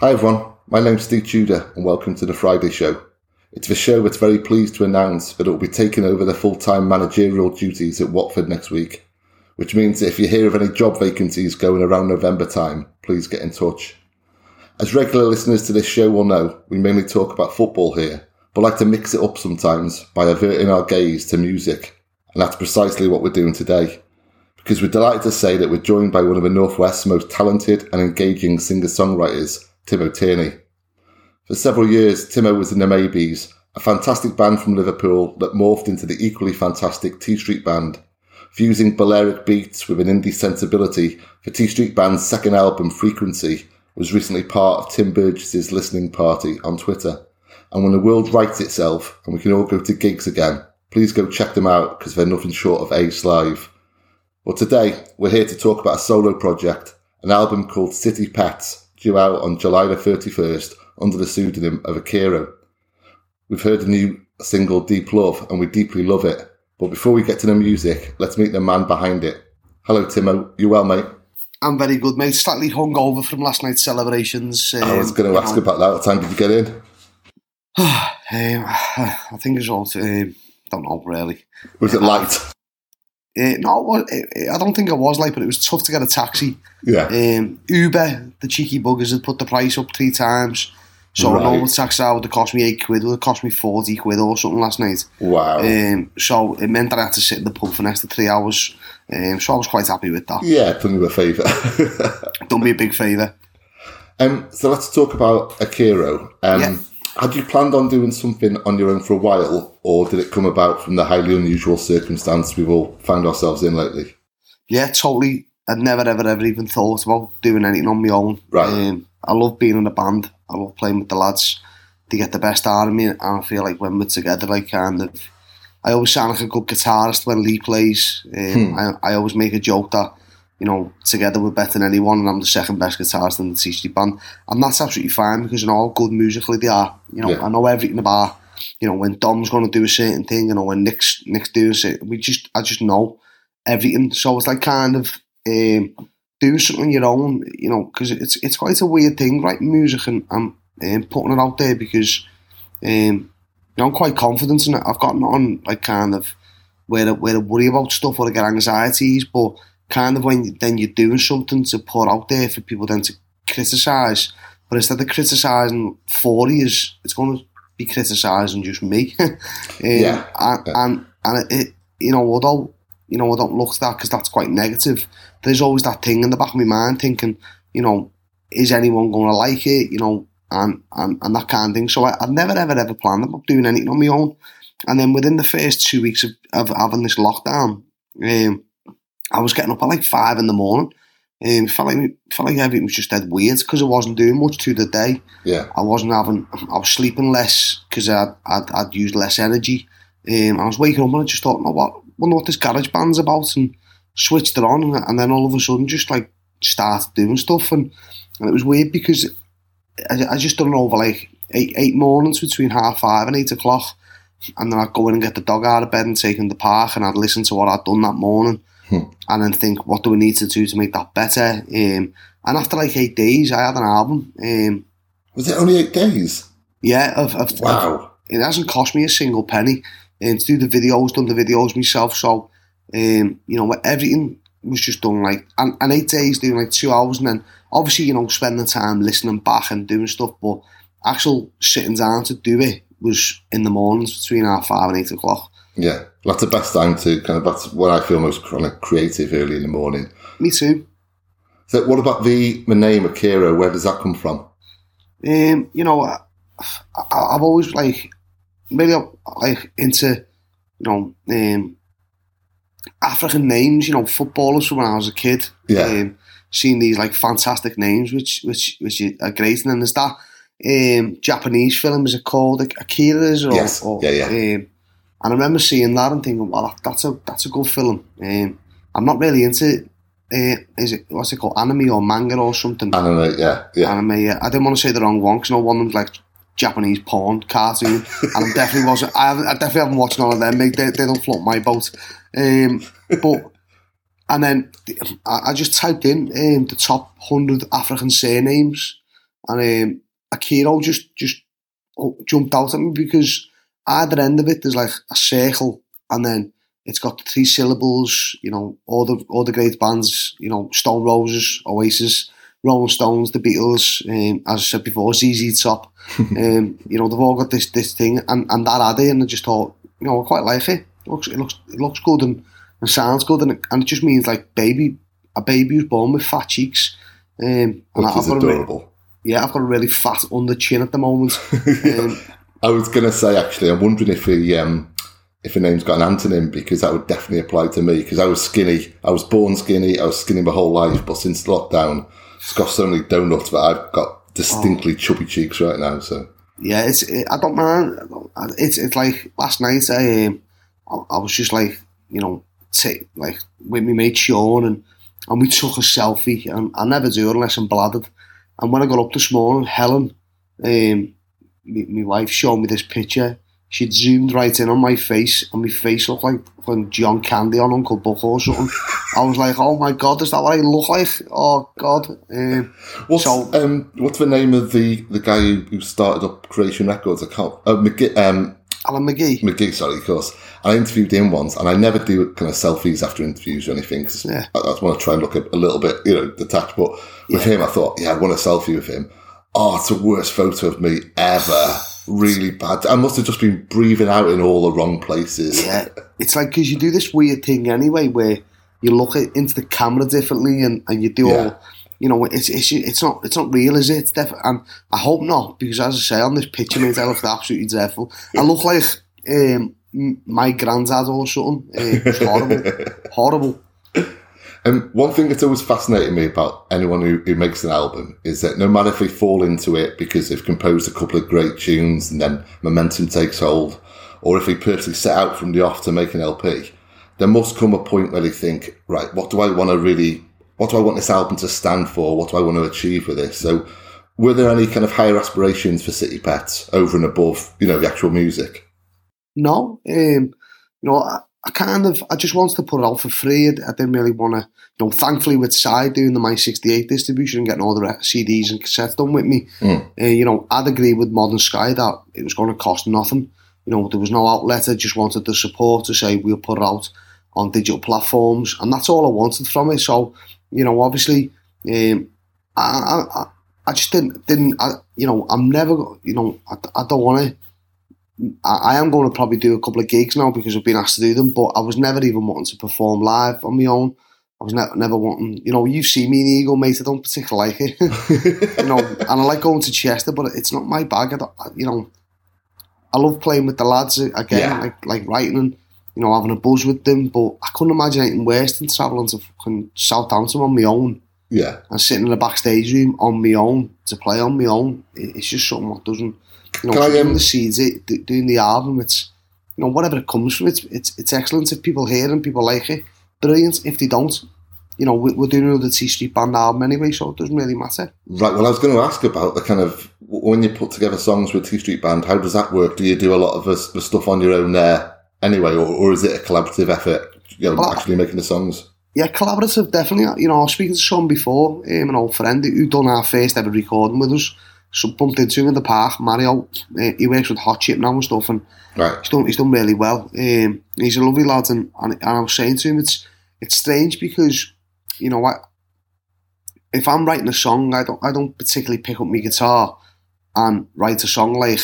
Hi everyone, my name's Steve Tudor and welcome to the Friday Show. It's the show that's very pleased to announce that it will be taking over the full-time managerial duties at Watford next week, which means if you hear of any job vacancies going around November time, please get in touch. As regular listeners to this show will know, we mainly talk about football here, but like to mix it up sometimes by averting our gaze to music, and that's precisely what we're doing today because we're delighted to say that we're joined by one of the Northwest's most talented and engaging singer-songwriters, Timo Tierney. For several years, Timo was in the Maybes, a fantastic band from Liverpool that morphed into the equally fantastic Tea Street Band. Fusing Balearic beats with an indie sensibility, the Tea Street Band's second album, Frequency, was recently part of Tim Burgess's listening party on Twitter. And when the world rights itself and we can all go to gigs again, please go check them out because they're nothing short of ace live. Well, today we're here to talk about a solo project, an album called City Pets, due out on July the 31st under the pseudonym of Akiro. We've heard the new single Deep Love and we deeply love it. But before we get to the music, let's meet the man behind it. Hello, Timo. You well, mate? I'm very good, mate. Slightly hungover from last night's celebrations. Um, I was going to ask know. about that. What time did you get in? um, I think it's all. Um, don't know really. Was it light? Uh, no, it, I don't think it was like, but it was tough to get a taxi. Yeah. Um, Uber, the cheeky buggers, had put the price up three times. So right. a normal taxi would have cost me eight quid, would have cost me 40 quid or something last night. Wow. Um, so it meant that I had to sit in the pub for an extra three hours. Um, so I was quite happy with that. Yeah, done you a favour. done me a big favour. Um, so let's talk about Akiro. Um, yeah. Had you planned on doing something on your own for a while, or did it come about from the highly unusual circumstance we've all found ourselves in lately? Yeah, totally. I'd never, ever, ever even thought about doing anything on my own. Right. Um, I love being in a band. I love playing with the lads. to get the best out of me, and I feel like when we're together, like kind of, I always sound like a good guitarist when Lee plays. Um, hmm. I, I always make a joke that you know, together we're better than anyone, and I'm the second best guitarist in the Tea Street band, and that's absolutely fine because you know how good musically they are. You know, yeah. I know everything about you know when Dom's going to do a certain thing, you know when Nick's Nick's doing it. We just I just know everything, so it's like kind of um, doing something on your own, you know, because it's it's quite a weird thing, right? Music and and um, putting it out there because um, you know, I'm quite confident in it. I've got nothing like kind of where I, where I worry about stuff or I get anxieties, but kind of when then you're doing something to put out there for people then to criticise. But instead of criticising for you, it's going to be criticising just me. um, yeah. And, and, and it, you know, although, you know, I don't look at that because that's quite negative, there's always that thing in the back of my mind thinking, you know, is anyone going to like it, you know, and, and, and that kind of thing. So I, I've never, ever, ever planned about doing anything on my own. And then within the first two weeks of, of having this lockdown, um, I was getting up at like five in the morning. Um, felt like felt like everything was just dead weird because I wasn't doing much through the day. Yeah, I wasn't having. I was sleeping less because I'd, I'd, I'd used less energy. Um, I was waking up and I just thought, no, what, wonder what this garage band's about, and switched it on, and, and then all of a sudden, just like started doing stuff, and, and it was weird because I, I just done it over like eight eight mornings between half five and eight o'clock, and then I'd go in and get the dog out of bed and take him to the park, and I'd listen to what I'd done that morning hmm. and then think, what do we need to do to make that better? Um, and after like eight days, I had an album. Um, was it only eight days? Yeah, of, of, wow. Of, it hasn't cost me a single penny. And to do the videos, done the videos myself. So, um, you know, everything was just done like, and, and eight days doing like two hours, and then obviously, you know, spending time listening back and doing stuff, but actual sitting down to do it was in the mornings between half five and eight o'clock. Yeah, that's the best time to kind of. That's when I feel most kind of creative early in the morning. Me too. So, what about the the name Akira? Where does that come from? Um, you know, I, have always like really like into you know um, African names. You know, footballers from when I was a kid. Yeah. Um, seeing these like fantastic names, which which which are great, and then there's that um, Japanese film. Is it called Akira's? Or, yes. Or, yeah, yeah. Um, and I remember seeing that and thinking, well, that, that's a that's a good film. Um, I'm not really into uh, is it what's it called anime or manga or something? Anime, yeah, yeah. Anime, yeah. I didn't want to say the wrong one because no one of them's like Japanese porn cartoon, and I definitely wasn't. I, I definitely haven't watched none of them. They, they, they don't float my boat. Um, but and then I, I just typed in um, the top hundred African surnames, and um, Akira just just jumped out at me because at the end of it there's like a circle, and then it's got three syllables. You know, all the all the great bands. You know, Stone Roses, Oasis. Rolling Stones, the Beatles, um, as I said before, ZZ Top. um, you know, they've all got this this thing, and, and that added, and I just thought, you know, I quite like it. It looks it looks it looks good and, and sounds good, and it, and it just means like baby, a baby who's born with fat cheeks. Um, Which and is I've got adorable. A, yeah, I've got a really fat under chin at the moment. Um, I was going to say actually, I'm wondering if he um, if a name's got an antonym because that would definitely apply to me because I was skinny. I was born skinny. I was skinny my whole life, but since lockdown, it's got so many donuts that I've got distinctly chubby cheeks right now. So yeah, it's it, I don't mind. It's it's like last night. I um, I, I was just like you know, take like with my mate Sean and and we took a selfie. And I never do unless I'm blathered. And when I got up this morning, Helen, um, my, my wife showed me this picture. She'd zoomed right in on my face, and my face looked like fucking John Candy on Uncle Buck or something. I was like, "Oh my god, is that what I look like?" Oh god. Um, what's So- um, what's the name of the, the guy who, who started up Creation Records? I can't. Oh, McGee, um, Alan McGee. McGee, sorry, of course. I interviewed him once, and I never do kind of selfies after interviews or anything because Yeah. I, I just want to try and look a, a little bit, you know, detached. But with him, I thought, yeah, I want a selfie with him. Oh, it's the worst photo of me ever. Really bad. I must have just been breathing out in all the wrong places. Yeah, it's like because you do this weird thing anyway, where you look at, into the camera differently, and, and you do Yeah. all, you know, it's it's it's not it's not real, is it? It's def- and I hope not, because as I say on this picture, mate, I look absolutely dreadful. I look like um, my granddad or something. Uh, it's horrible, horrible. And one thing that's always fascinated me about anyone who, who makes an album is that no matter if they fall into it because they've composed a couple of great tunes and then momentum takes hold, or if they purposely set out from the off to make an LP, there must come a point where they think, right, what do I want to really, what do I want this album to stand for? What do I want to achieve with this? So, were there any kind of higher aspirations for City Pets over and above, you know, the actual music? No, um, you know, I, kind of, I just wanted to put it out for free. I, I didn't really want to, you know, thankfully with Side doing the My 68 distribution and getting all the CDs and cassettes done with me, Mm. uh, you know, I'd agree with Modern Sky that it was going to cost nothing. You know, there was no outlet. I just wanted the support to say we'll put it out on digital platforms, and that's all I wanted from it. So, you know, obviously, um, I, I, I just didn't, didn't, I, you know, I'm never, you know, I, I don't want to. I, I am going to probably do a couple of gigs now because I've been asked to do them, but I was never even wanting to perform live on my own. I was never, never wanting, you know, you see me in Eagle, mate, I don't particularly like it. you know, and I like going to Chester, but it's not my bag. I don't, I- you know, I love playing with the lads again, Yeah. like like writing and, you know, having a buzz with them, but I couldn't imagine anything worse than travelling to fucking Southampton on my own Yeah. and sitting in a backstage room on my own to play on my own. It- It's just something that doesn't, you know, Can I, doing um, the seeds, it, doing the album, it's, you know, whatever it comes from, it's, it's, it's excellent if people hear and people like it. Brilliant if they don't. You know, we- we're doing another Tea Street Band album anyway, so it doesn't really matter. Right. Well, I was going to ask about the kind of when you put together songs with Tea Street Band. How does that work? Do you do a lot of the, the stuff on your own there anyway, or, or is it a collaborative effort? You know, Well, actually making the songs. Yeah, collaborative, definitely. You know, I was speaking to someone before, um, an old friend who done our first ever recording with us. So bumped into him in the park, Mario. Uh, he works with Hot Chip now and stuff, and Right. he's done he's done really well. Um, he's a lovely lad, and, and, and I was saying to him, it's it's strange because you know what, if I'm writing a song, I don't I don't particularly pick up my guitar and write a song like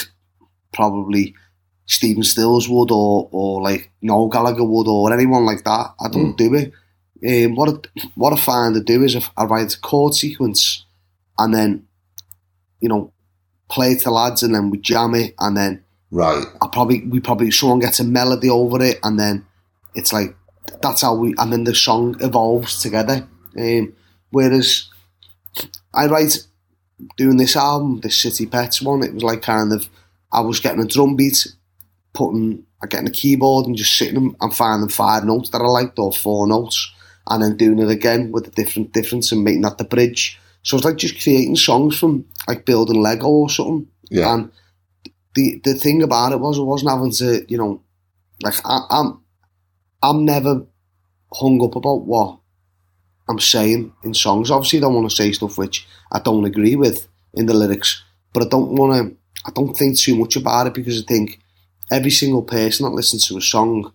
probably Stephen Stills would or or like Noel Gallagher would or anyone like that. I don't do it. Um, what I, what I find to do is I write a chord sequence and then you know play it to lads and then we jam it and then Right. I probably we probably someone gets a melody over it, and then it's like that's how we, and then the song evolves together. Um, whereas I write doing this album, this City Pets one, it was like kind of I was getting a drum beat, putting, I getting a keyboard and just sitting and finding five notes that I liked or four notes, and then doing it again with a different difference and making that the bridge. So it's like just creating songs from like building Lego or something. Yeah. And the the thing about it was I wasn't having to, you know, like I, I'm I'm never hung up about what I'm saying in songs. Obviously, I don't want to say stuff which I don't agree with, in the lyrics, but I don't want to. I don't think too much about it because I think every single person that listens to a song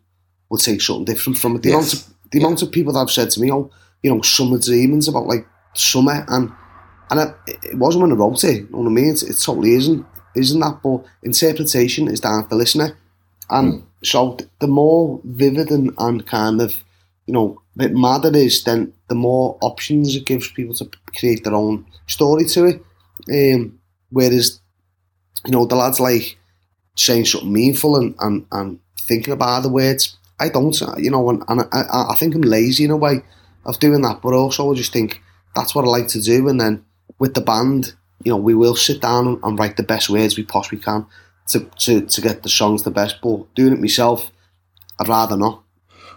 will take something different from it. The, Yes. amount, of, the amount of people that have said to me, "Oh, you know, summer dreamings about like summer," and and I, it wasn't when I wrote it. You know what I mean? It, it totally isn't, isn't that? But interpretation is down to the listener, and so th- the more vivid and, and kind of you know a bit mad it is, then the more options it gives people to create their own story to it. Um, whereas you know the lads like saying something meaningful and, and, and thinking about the words. I don't, you know, and, and I, I think I'm lazy in a way of doing that, but also I just think that's what I like to do. And then with the band, you know, we will sit down and, write the best words we possibly can to, to, to get the songs the best. But doing it myself, I'd rather not.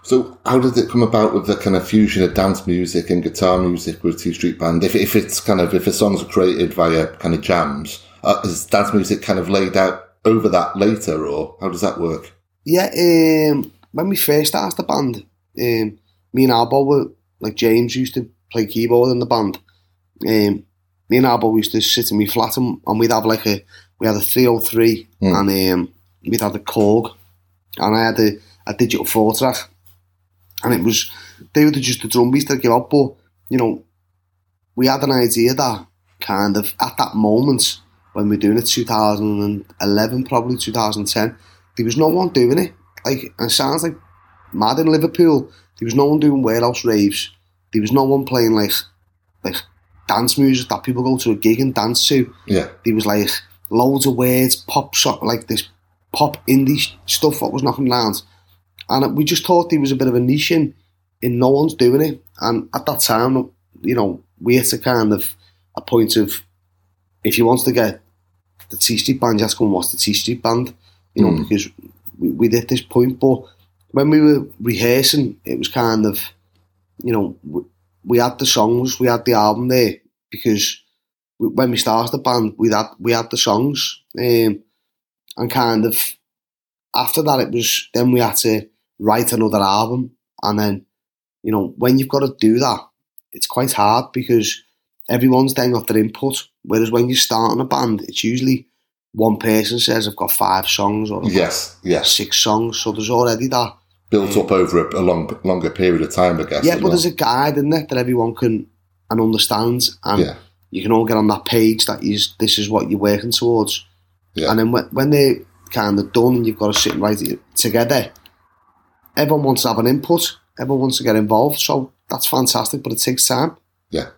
So, how did it come about with the kind of fusion of dance music and guitar music with Tea Street Band? If, if it's kind of if the songs are created via kind of jams, uh, is dance music kind of laid out over that later, or how does that work? Yeah, um, when we first started the band, um, me and Albo were like James used to play keyboard in the band. Um, me and Albo used to sit in my flat and, and we'd have like a we had a three oh three Hmm. and um, we'd had a Korg and I had a, a digital four track and it was they were just the drum beats that give up but you know we had an idea that kind of at that moment when we were doing it 2011 probably 2010 there was no one doing it like and it sounds like mad in Liverpool there was no one doing warehouse raves there was no one playing like like dance music that people go to a gig and dance to Yeah, there was like loads of words, pop shop, like this pop indie stuff that was knocking around. And we just thought there was a bit of a niche in, in no one's doing it. And at that time, you know, we had to kind of a point of if you want to get the Tea Street band, you have to and watch the Tea Street band, you know, Mm. because we, we did this point. But when we were rehearsing, it was kind of, you know, we, we had the songs, we had the album there because when we started the band, we had we had the songs, um, and kind of after that, it was then we had to write another album, and then you know when you've got to do that, it's quite hard because everyone's then got their input. Whereas when you're starting a band, it's usually one person says, "I've got five songs" or yes, yes. six songs, so there's already that. Built up over a, a long, longer period of time, I guess. Yeah, but well. there's a guide in there that everyone can and understands, and yeah, you can all get on that page that is this is what you're working towards. Yeah. And then when, when they're kind of done and you've got to sit and write it together, everyone wants to have an input, everyone wants to get involved. So that's fantastic, but it takes time. yeah.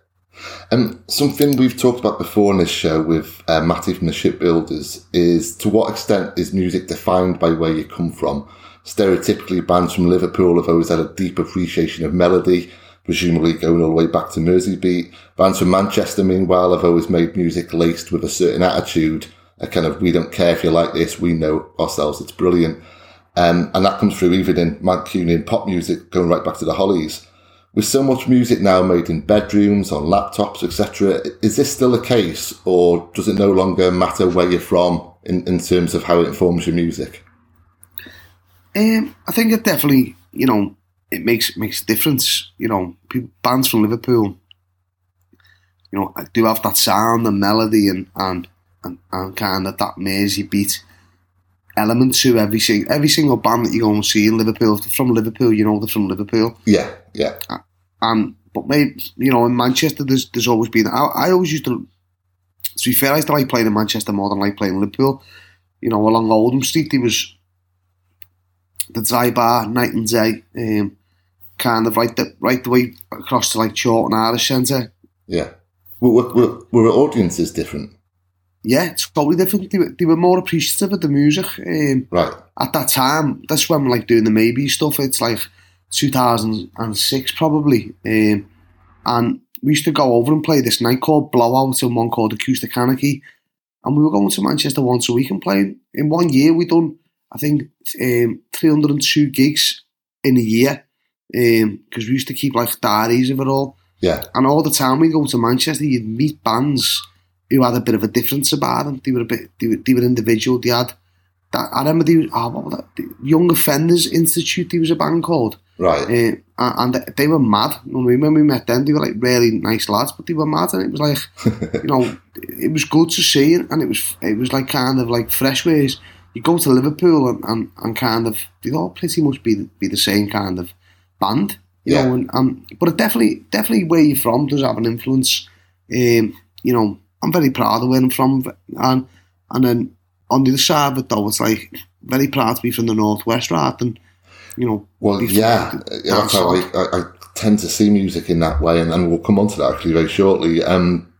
Um, something we've talked about before in this show with uh, Matty from the Shipbuilders is to what extent is music defined by where you come from? Stereotypically, bands from Liverpool have always had a deep appreciation of melody, presumably going all the way back to Merseybeat. Bands from Manchester, meanwhile, have always made music laced with a certain attitude, a kind of we don't care if you like this, we know ourselves, it's brilliant. Um, and that comes through even in Mancunian pop music, going right back to the Hollies. With so much music now made in bedrooms, on laptops, etc., is this still the case, or does it no longer matter where you're from in, in terms of how it informs your music? Um, I think it definitely, you know, it makes makes a difference. You know, people, bands from Liverpool, you know, do have that sound and melody and and, and, and kind of that Mersey beat element to every single every single band that you go and see in Liverpool. If they're from Liverpool, you know they're from Liverpool. Yeah, yeah, Um, but maybe you know in Manchester, there's there's always been. I, I always used to. To be fair, I used to like playing in Manchester more than I like playing in Liverpool. You know, along Oldham Street, there was the dry bar night and day, um, kind of right the right the way across to like Chorlton Irish Centre. yeah. Were, were, were audiences different? Yeah, it's totally different. They were, they were more appreciative of the music. Um, Right. at that time, that's when we're like doing the maybe stuff. It's like 2006 probably, um, and we used to go over and play this night called Blowout and one called Acoustic Anarchy, and we were going to Manchester once a week and playing. In one year, we done I think um, 302 gigs in a year because we used to keep like diaries of it all. Yeah, And all the time we go to Manchester, you'd meet bands who had a bit of a difference about them. They were a bit, they were, they were individual. They had that. I remember they, oh, what was that? The Young Offenders Institute. There was a band called, right. uh, and they- they were mad. When we, when we met them, they were like really nice lads, but they were mad, and it was like, you know, it was good to see and it was it was like kind of like fresh ways. You go to Liverpool and, and, and kind of they all pretty much be be the same kind of band, you Yeah. know. And, and but it definitely definitely where you're from does have an influence. Um, you know, I'm very proud of where I'm from, and and then on the other side of it though, it's like very proud to be from the northwest rather than you know. Well, yeah, yeah, that's how I, I, I tend to see music in that way, and, and we'll come on to that actually very shortly. Um,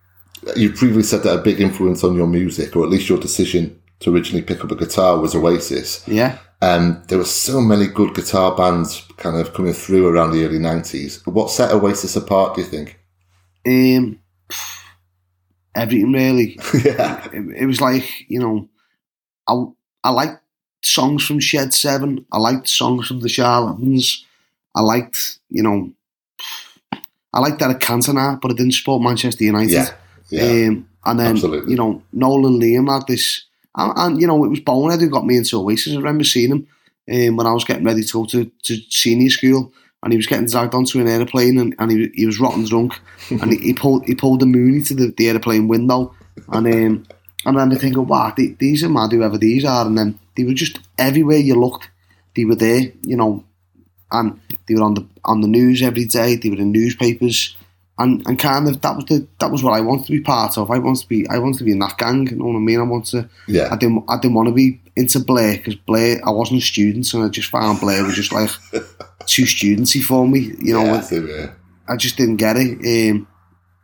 you previously said that a big influence on your music, or at least your decision to originally pick up a guitar, was Oasis. Yeah, Um, there were so many good guitar bands kind of coming through around the early 90s. What set Oasis apart, do you think? um, everything really. yeah. it, it was like you know, I I liked songs from Shed Seven. I liked songs from the Charlatans. I liked you know, I liked Eric Cantona, but I didn't support Manchester United. Yeah. Yeah. Um, and then Absolutely. you know, Noel and Liam had this, and, and you know, it was Bonehead who got me into Oasis. I remember seeing him um, when I was getting ready to go to, to senior school. And he was getting dragged onto an aeroplane, and, and he, he was rotten drunk, and he, he pulled he pulled the Mooney to the, the aeroplane window, and um, I remember thinking, wow, the- these are mad, whoever these are. And then they were just everywhere you looked, they were there, you know, and they were on the on the news every day. They were in newspapers, and, and kind of that was the that was what I wanted to be part of. I wanted to be I wanted to be in that gang. You know what I mean? I wanted to. Yeah. I didn't I didn't want to be into Blur because Blur I wasn't a student, and I just found Blur was just like too studenty for me. You know, yeah, yeah. I just didn't get it. Um,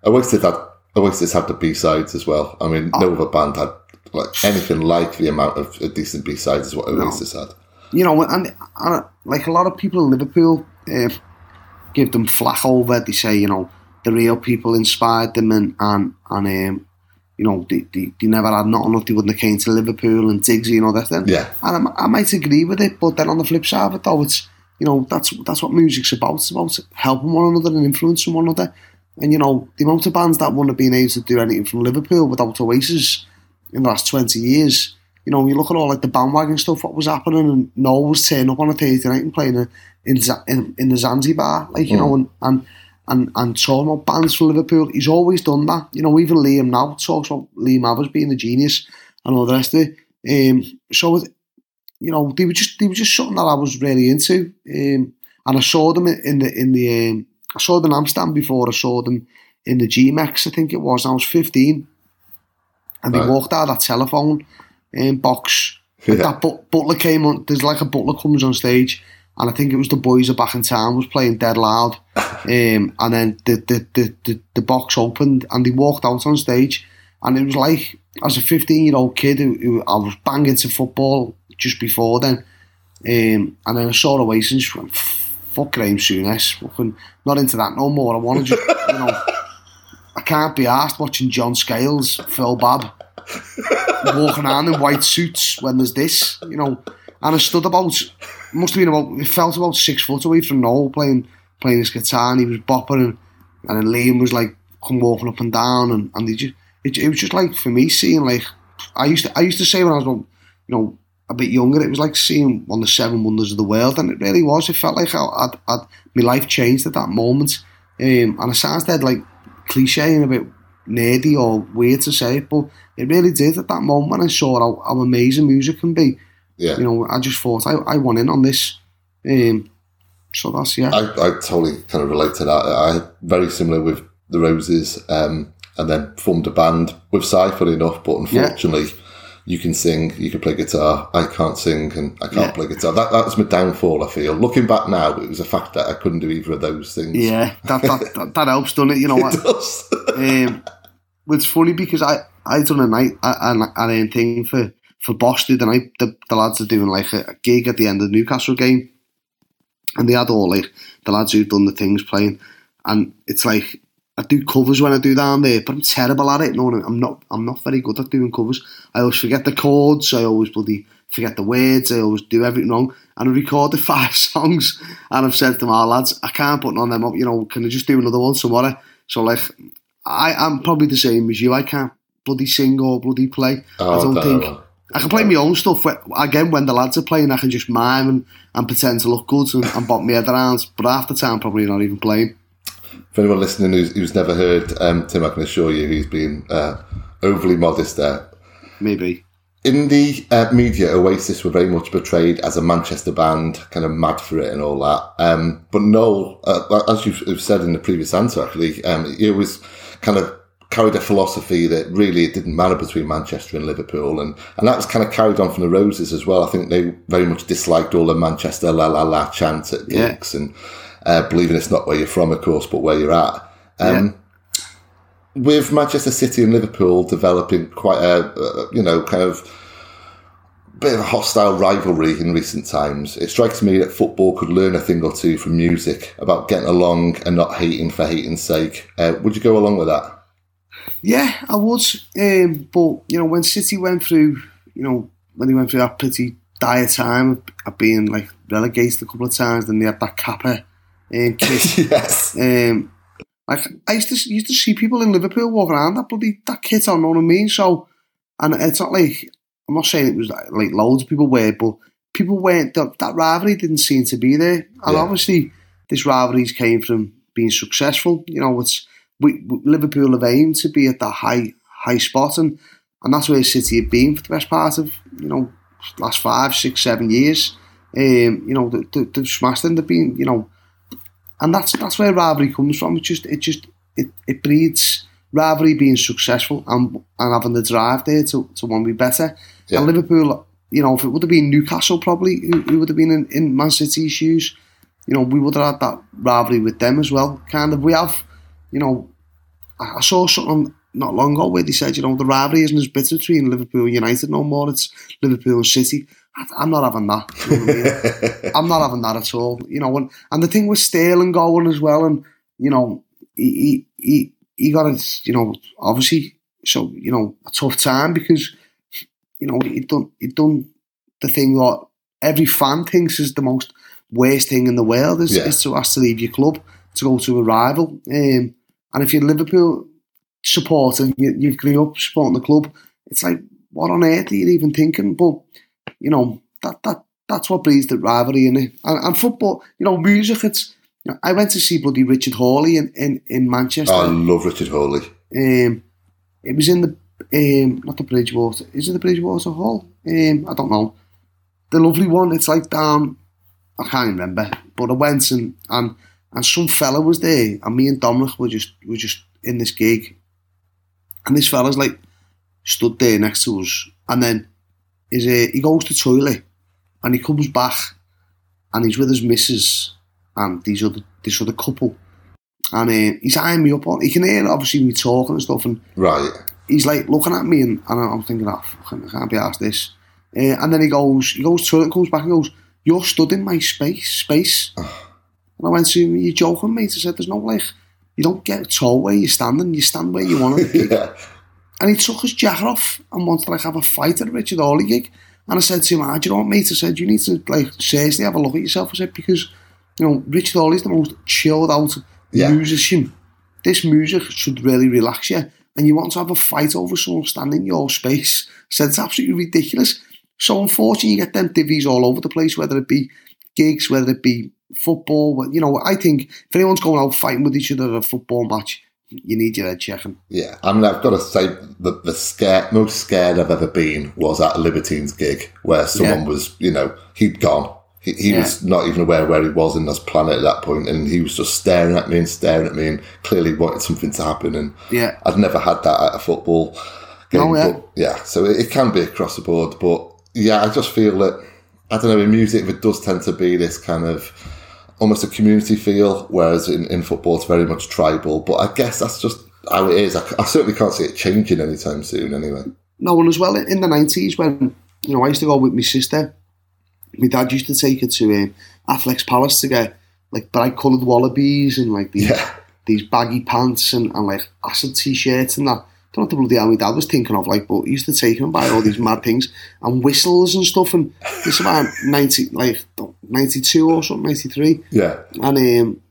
Oasis had, Oasis had the B-sides as well. I mean, Oh. no other band had like anything like the amount of decent B-sides as what Oasis had. you know, and, and like a lot of people in Liverpool uh, give them flack over. They say, you know, the real people inspired them, and and and um, you know, they, they, they never had nothing if they wouldn't have came to Liverpool and Digsy and all that. Then, Yeah. and I, I might agree with it, but then on the flip side of it, though, it's you know that's that's what music's about. It's about helping one another and influencing one another. And you know, the amount of bands that wouldn't have been able to do anything from Liverpool without Oasis in the last twenty years. You know, you look at all like the bandwagon stuff, what was happening, and Noel was turning up on a Thursday night and playing in in, in, in the Zanzibar, like you know, and and and and talking about bands from Liverpool. He's always done that. You know, even Liam now talks about Lee Mavers being a genius and all the rest of it. Um, so, you know, they were just they were just something that I was really into. Um, and I saw them in the in the um, I saw them in Amsterdam before I saw them in the G-Mex, I think it was. I was fifteen, and they walked out of that telephone um, box. Yeah. That but, butler came on. There's like a butler comes on stage, and I think it was the boys are back in town was playing dead loud. Um, and then the the, the, the the box opened, and they walked out on stage, and it was like as a 15 year old kid who, who I was banging to football just before then, um, and then I saw Oasis. Went, Fuck Graham Souness, fucking not into that no more. I want to just, you know, I can't be asked watching John Scales, Phil Babb, walking around in white suits when there's this, you know. And I stood about, must have been about, it felt about six foot away from Noel playing playing his guitar, and he was bopping, and, and then Liam was like come walking up and down, and and they just, it, it was just like for me seeing like I used to I used to say when I was you know a bit younger, it was like seeing one of the seven wonders of the world, and it really was. It felt like I, I'd, I'd, my life changed at that moment, um, and it sounds dead like cliche and a bit nerdy or weird to say it, but it really did at that moment when I saw how, how amazing music can be. Yeah. You know, I just thought I, I went in on this. Um, so that's yeah. I, I totally kind of relate to that. I very similar with the Roses, um, and then formed a band with Cy, funny enough. But unfortunately, you can sing, you can play guitar. I can't sing, and I can't Yeah. play guitar. That that was my downfall. I feel looking back now, it was a fact that I couldn't do either of those things. yeah, that, that, that, that helps, doesn't it? You know what? it does. um, it's funny because I I done a night an an thing for for Boston the night the, the lads are doing like a, a gig at the end of the Newcastle game, and they had all like the lads who've done the things playing, and it's like I do covers when I do down there, but I'm terrible at it. No, I'm not. I'm not very good at doing covers. I always forget the chords. I always bloody forget the words. I always do everything wrong. And I recorded five songs, and I've said to my ah, lads, I can't put none of them up. You know, can I just do another one tomorrow? So like, I am probably the same as you. I can't bloody sing or bloody play. Oh, I don't think. I can play my own stuff. Again, when the lads are playing, I can just mime and, and pretend to look good and, and bop my head around. But half the time, probably not even playing. For anyone listening who's, who's never heard um, Tim, I can assure you he's been uh, overly modest there. Maybe. In the uh, media, Oasis were very much portrayed as a Manchester band, kind of mad for it and all that. Um, but Noel, uh, as you've said in the previous answer, actually, um, it was kind of carried a philosophy that really it didn't matter between Manchester and Liverpool, and and that was kind of carried on from the Roses as well. I think they very much disliked all the Manchester la la la chant at gigs yeah. and uh, believing it's not where you're from, of course, but where you're at. Um, yeah. With Manchester City and Liverpool developing quite a, a you know kind of bit of a hostile rivalry in recent times. It strikes me that football could learn a thing or two from music about getting along and not hating for hating's sake. Uh, would you go along with that? Yeah, I would. Um, but you know, when City went through, you know, when they went through that pretty dire time of being like relegated a couple of times, then they had that Kappa um, kit. yes. Um, like I used to used to see people in Liverpool walking around that bloody that kit on, know what I mean? So, and it's not like I'm not saying it was like, like loads of people were, but people weren't. That, that rivalry didn't seem to be there, and yeah. obviously this rivalry came from being successful. You know, it's we, Liverpool have aimed to be at that high high spot, and, and that's where City have been for the best part of you know last five, six, seven years. Um, you know, they, they've smashed and they've been, you know, and that's that's where rivalry comes from. It just it just it, it breeds rivalry being successful and and having the drive there to, to want to be better. Yeah. And Liverpool, you know, if it would have been Newcastle probably who, who would have been in, in Man City's shoes, you know, we would have had that rivalry with them as well. Kind of, we have, you know, I saw something not long ago where they said, you know, the rivalry isn't as bitter between Liverpool and United no more. It's Liverpool and City. I'm not having that. You know I mean? I'm not having that at all. You know, and, and the thing with Sterling going as well, and you know, he he he got it. You know, obviously, so you know, a tough time because you know he done he done the thing that every fan thinks is the most worst thing in the world is, yeah. is to ask to leave your club to go to a rival. Um, and if you're Liverpool supporter, you, you've grew up supporting the club, it's like, what on earth are you even thinking? But, you know, that that that's what breeds the rivalry in it. And, and football, you know, music, it's. You know, I went to see bloody Richard Hawley in, in, in Manchester. Oh, I love Richard Hawley. Um, it was in the, um, not the Bridgewater, is it the Bridgewater Hall? Um, I don't know. The lovely one, it's like down, I can't remember, but I went and, and and some fella was there, and me and Dominic were just were just in this gig, and this fella's like stood there next to us, and then is uh, he goes to toilet, and he comes back, and he's with his missus and these other this other couple, and uh, he's eyeing me up on. He can hear obviously me talking and stuff, and right. He's like looking at me, and, and I'm thinking, oh, I can't be asked this. Uh, and then he goes, he goes to toilet, comes back, and goes, "You're stood in my space, space." And I went to him, you're joking, mate? I said, there's no like, you don't get told where you're standing, you stand where you want to yeah. And he took his jacket off and wanted to like have a fight at Richard Hawley gig. And I said to him, ah, do you know what, mate? I said, you need to like seriously have a look at yourself. I said, because, you know, Richard Hawley's the most chilled out yeah. musician. This music should really relax you. And you want to have a fight over someone standing in your space. I said, it's absolutely ridiculous. So unfortunately, you get them divvies all over the place, whether it be gigs, whether it be football. But you know, I think if anyone's going out fighting with each other at a football match, you need your head checking. Yeah, I mean, I've got to say the the scare, most scared I've ever been was at a Libertines gig where someone yeah. was, you know, he'd gone. He, he yeah. was not even aware where he was in this planet at that point, and he was just staring at me and staring at me, and clearly wanted something to happen. And yeah, I'd never had that at a football game. Oh, yeah. But yeah, so it, it can be across the board, but yeah, I just feel that I don't know in music it does tend to be this kind of almost a community feel, whereas in, in football it's very much tribal. But I guess that's just how it is. I, I certainly can't see it changing anytime soon, anyway. No, and as well in the nineties when you know I used to go with my sister. My dad used to take her to uh, Affleck's Palace to get like bright coloured wallabies and like these yeah. these baggy pants and, and like acid t-shirts and that don't know what the bloody hell my dad was thinking of, like, but he used to take him by all these mad things and whistles and stuff. And it's about 90, like, 92 or something, 93. Yeah. And um,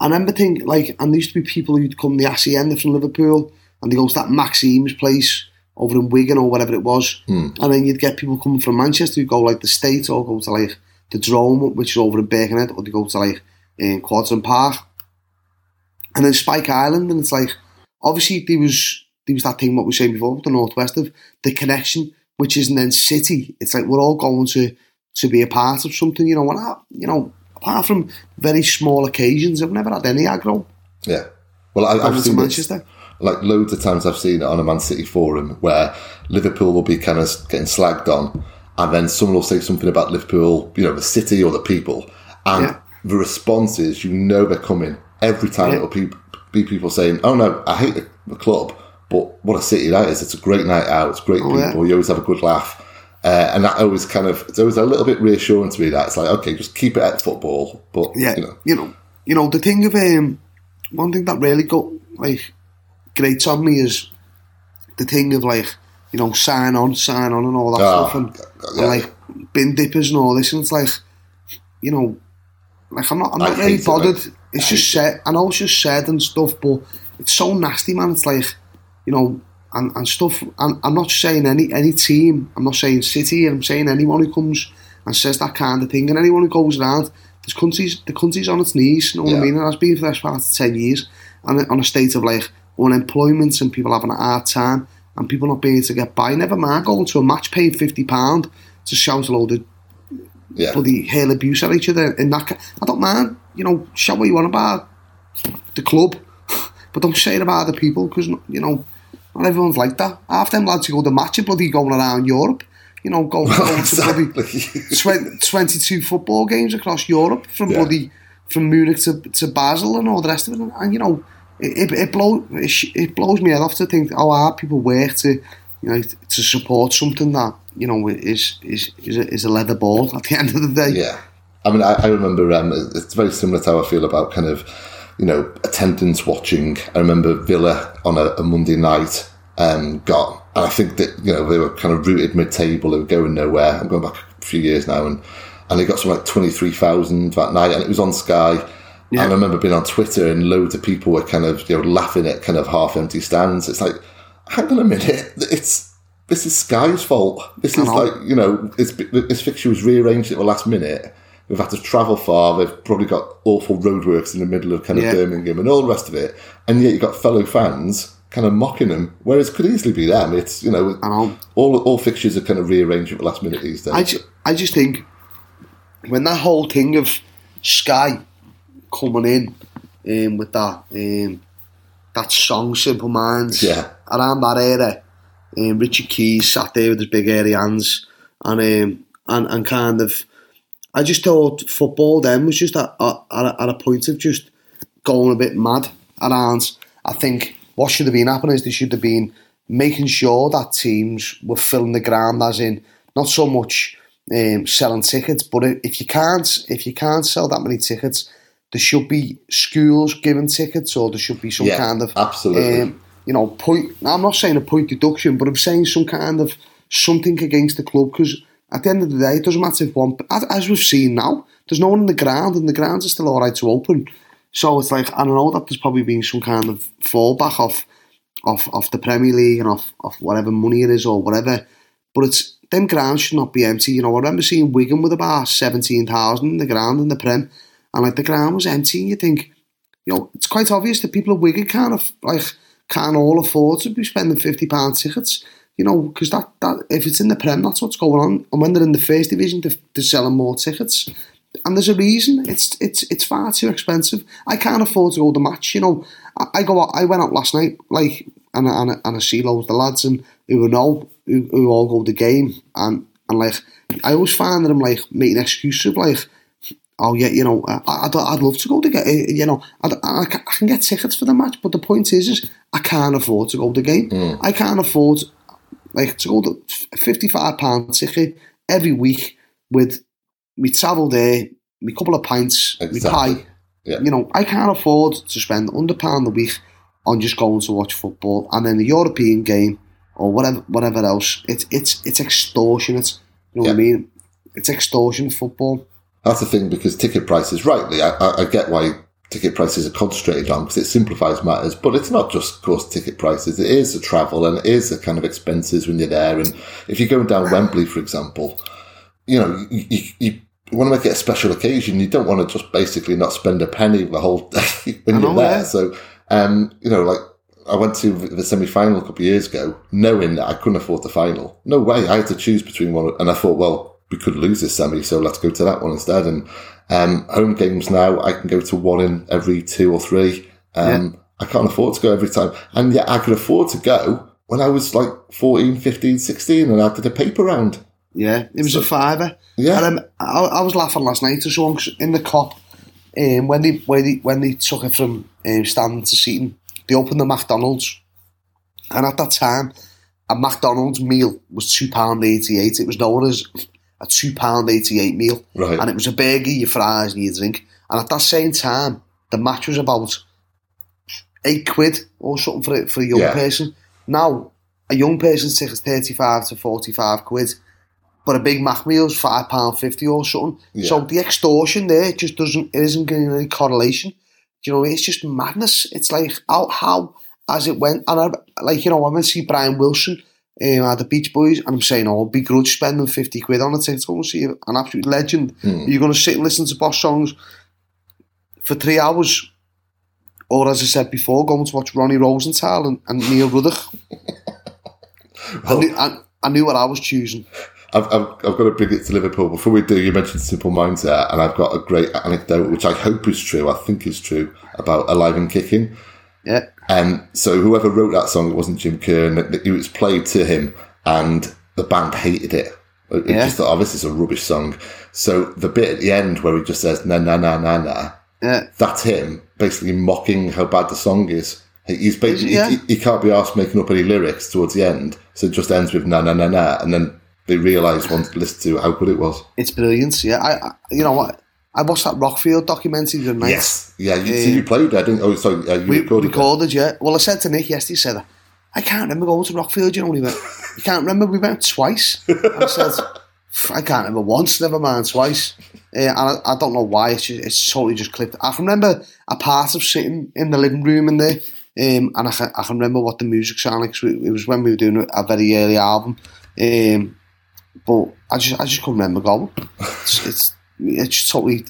I remember thinking, like, and there used to be people who'd come the Hacienda from Liverpool and they go to that Maxime's place over in Wigan or whatever it was. Mm. And then you'd get people coming from Manchester who go, like, the State or go to, like, the Drome, which is over in Birkenhead, or they go to, like, um, Quadrant Park. And then Spike Island, and it's like, obviously there was there was that thing what we were saying before with the northwest of the connection, which isn't then city. It's like we're all going to to be a part of something, you know. And I, you know, apart from very small occasions, I've never had any aggro. Yeah. Well, I, I've seen Manchester. like loads of times I've seen it on a Man City forum where Liverpool will be kind of getting slagged on, and then someone will say something about Liverpool, you know, the city or the people, and Yeah. the response is, you know, they're coming every time. Yeah. It'll be, be people saying, "Oh no, I hate the, the club, but what a city that is! It's a great night out. It's great Oh, yeah. people. You always have a good laugh." Uh, and that always kind of it's always a little bit reassuring to me that it's like okay, just keep it at football, but Yeah, you know, you know, you know the thing of um, one thing that really got like grates on me is the thing of like you know sign on, sign on, and all that Ah, stuff, and, yeah. and like bin dippers and all this, and it's like you know, like I'm not, I'm I not really hate it, bothered. it's I just said, I know it's just said and stuff, but it's so nasty, man. It's like you know. And, and stuff. And I'm not saying any any team. I'm not saying City. I'm saying anyone who comes and says that kind of thing, and anyone who goes around. This country's the country's on its knees. You know what Yeah. I mean? And has been for the best part of ten years, and on a state of like unemployment and people having a hard time and people not being able to get by. Never mind going to a match paying fifty pound to shout a load of yeah, bloody hail abuse at each other in that. I don't mind. You know, shout what you want about the club, but don't say it about other people because you know not everyone's like that. Half them lads who go to match are bloody going around Europe. You know, going, going to bloody exactly. 20, 22 football games across Europe from Yeah. bloody from Munich to, to Basel and all the rest of it. And, and you know, it, it, it, blow, it, it blows me head off to think how hard people work to, you know, to support something that you know is is is a, is a leather ball at the end of the day. Yeah, I mean, I, I remember um, it's very similar to how I feel about kind of, you know, attendance watching. I remember Villa on a, a Monday night um, got, and I think that you know they were kind of rooted mid-table. They were going nowhere. I'm going back a few years now, and and they got something like twenty three thousand that night, and it was on Sky. And I remember being on Twitter, and loads of people were kind of you know laughing at kind of half-empty stands. It's like, hang on a minute, it's this is Sky's fault. This is like you know, this, this fixture was rearranged at the last minute. We've had to travel far. They've probably got awful roadworks in the middle of kind of Yeah. Birmingham and all the rest of it. And yet you've got fellow fans kind of mocking them, whereas it could easily be them. It's you know, all all fixtures are kind of rearranged at the last minute these days. I just, I just think when that whole thing of Sky coming in um, with that um, that song Simple Minds Yeah. around that era, um, Richard Keys sat there with his big hairy hands and um, and and kind of I just thought football then was just at, at, at a- point of just going a bit mad around. I think what should have been happening is they should have been making sure that teams were filling the ground, as in not so much um, selling tickets, but if if you can't if you can't sell that many tickets, there should be schools giving tickets, or there should be some Yeah, kind of absolutely. um, you know point. I'm not saying a point deduction, but I'm saying some kind of something against the club because at the end of the day, it doesn't matter if one. As, we've seen now, there's no one in the ground, and the grounds are still all right to open. So it's like I don't know that there's probably been some kind of fallback off off off the Premier League and off off whatever money it is or whatever. But it's them grounds should not be empty. You know, I remember seeing Wigan with about seventeen thousand in the ground in the Prem, and like the ground was empty. And you think, you know, it's quite obvious that people at Wigan can't like can't all afford to be spending fifty pound tickets. You know, because that, that if it's in the Prem, that's what's going on. And when they're in the first division, they're, they're selling more tickets. And there's a reason. It's it's it's far too expensive. I can't afford to go to the match. You know, I, I go. out, I went out last night, like, and I- and and I see loads of the lads and who know who, who all go to the game, and and like I always find that I'm like making excuses of like, oh yeah, you know, I, I'd, I'd love to go to get, eh, you know, I'd, I, can get tickets for the match, but the point is, is I can't afford to go to the game. Hmm. I can't afford like to go to fifty five pound ticket every week with me travel there, me couple of pints, me Exactly. pie. Yeah. You know, I can't afford to spend under pound a week on just going to watch football and then the European game or whatever whatever else. It's it's it's extortionate. You know what I mean? It's extortion football. That's the thing because ticket prices, rightly, I, I, I get why ticket prices are concentrated on because it simplifies matters. But it's not just, of course, ticket prices. It is the travel and it is the kind of expenses when you're there. And if you're going down Wembley, for example, you know, you, you, you want to make it a special occasion. You don't want to just basically not spend a penny the whole day when you're there. So, um, you know, like I went to the semi final a couple of years ago, knowing that I couldn't afford the final. No way. I had to choose between one, and I thought, well, we could lose this semi, so let's go to that one instead. And um, home games now, I can go to one in every two or three. Um, I can't afford to go every time. And yet I could afford to go when I was like 14, 15, 16 and I did a paper round. Yeah, it was So- a fiver. Yeah. And um, I, I was laughing last night to songs in the Kop um, when they when they when they took it from um, standing to seating. They opened the McDonald's, and at that time, a McDonald's meal was two pound eighty eight. It was known as a two pound eighty eight meal, Right. and it was a burger, your fries, and your drink. And at that same time, the match was about eight quid or something for a, for a young Yeah. person. Now, a young person's ticket's thirty five to forty five quid but a Big Mac meal's pound fifty or something. Yeah. So the extortion there just doesn't it isn't getting any correlation. Do you know it's just madness. It's like how how as it went and I, like you know I went to see Brian Wilson um, at the Beach Boys and I'm saying oh begrudge spending fifty quid on a ticket to go see an absolute legend. You're going to sit and listen to Boss songs for three hours. Or as I said before, going to watch Ronnie Rosenthal and, and Neil Ruddock. I, knew, I, I knew what I was choosing. I've, I've, I've got to bring it to Liverpool. Before we do, you mentioned Simple Minds there, and I've got a great anecdote, which I hope is true, I think is true, about Alive and Kicking. Yeah. Um, so whoever wrote that song, it wasn't Jim Kerr, it it was played to him, and the band hated it. It Yeah. just thought, oh, this is a rubbish song. So the bit at the end where he just says, na na na na na, Yeah. that's him basically mocking how bad the song is. He- He's basically, Yeah. he, he can't be asked making up any lyrics towards the end, so it just ends with na na na na, and then they realise once they listen to how good it was. It's brilliant. Yeah, I, I you know what? I watched that Rockfield documentary the other night. Yes, yeah, you, Yeah. you played that, didn't Oh, sorry, uh, you we recorded, recorded, that. yeah. Well, I said to Nick yesterday, he said, I can't remember going to Rockfield, you know, when he went, you can't remember, we went twice. I said, I can't remember once, never mind twice. Uh, and I, I don't know why, it's, just, it's totally just clipped. I can remember a part of sitting in the living room in there, um, and I can, I can remember what the music sounded like. It was when we were doing a very early album. Um, but I just I just couldn't remember going. It's, it's, it's just totally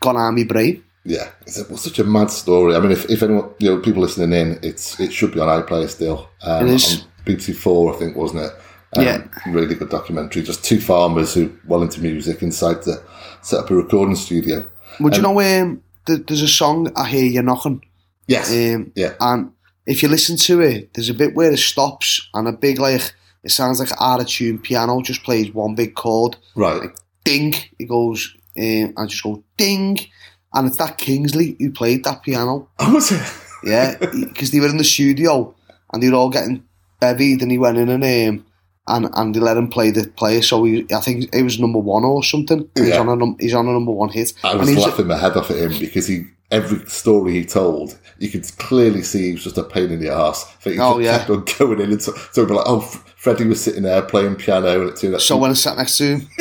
gone out of my brain. Yeah, it's, a, it's such a mad story. I mean, if, if anyone, you know, people listening in, it's it should be on iPlayer still. Um, It is. On BBC Four, I think, wasn't it? Um, Yeah. Really good documentary. Just two farmers who well into music inside to set up a recording studio. Would you know um, th- there's a song I hear you knocking, Yes. um, yeah. and if you listen to it, there's a bit where it stops and a big like it sounds like out of tune piano just plays one big chord, Right. ding. It goes um, and just go ding, and it's that Kingsley who played that piano. Oh, was it? Yeah, because they were in the studio and they were all getting bevied, and he went in and um, and and they let him play the player. So he, I think it was number one or something. He's on a num- he's on a number one hit. I was he laughing my head off at him because he every story he told, you could clearly see he was just a pain in the ass. He Oh, just yeah. kept on going in, and so, so be like, oh, Freddie was sitting there playing piano, and it turned out So when I sat next to him,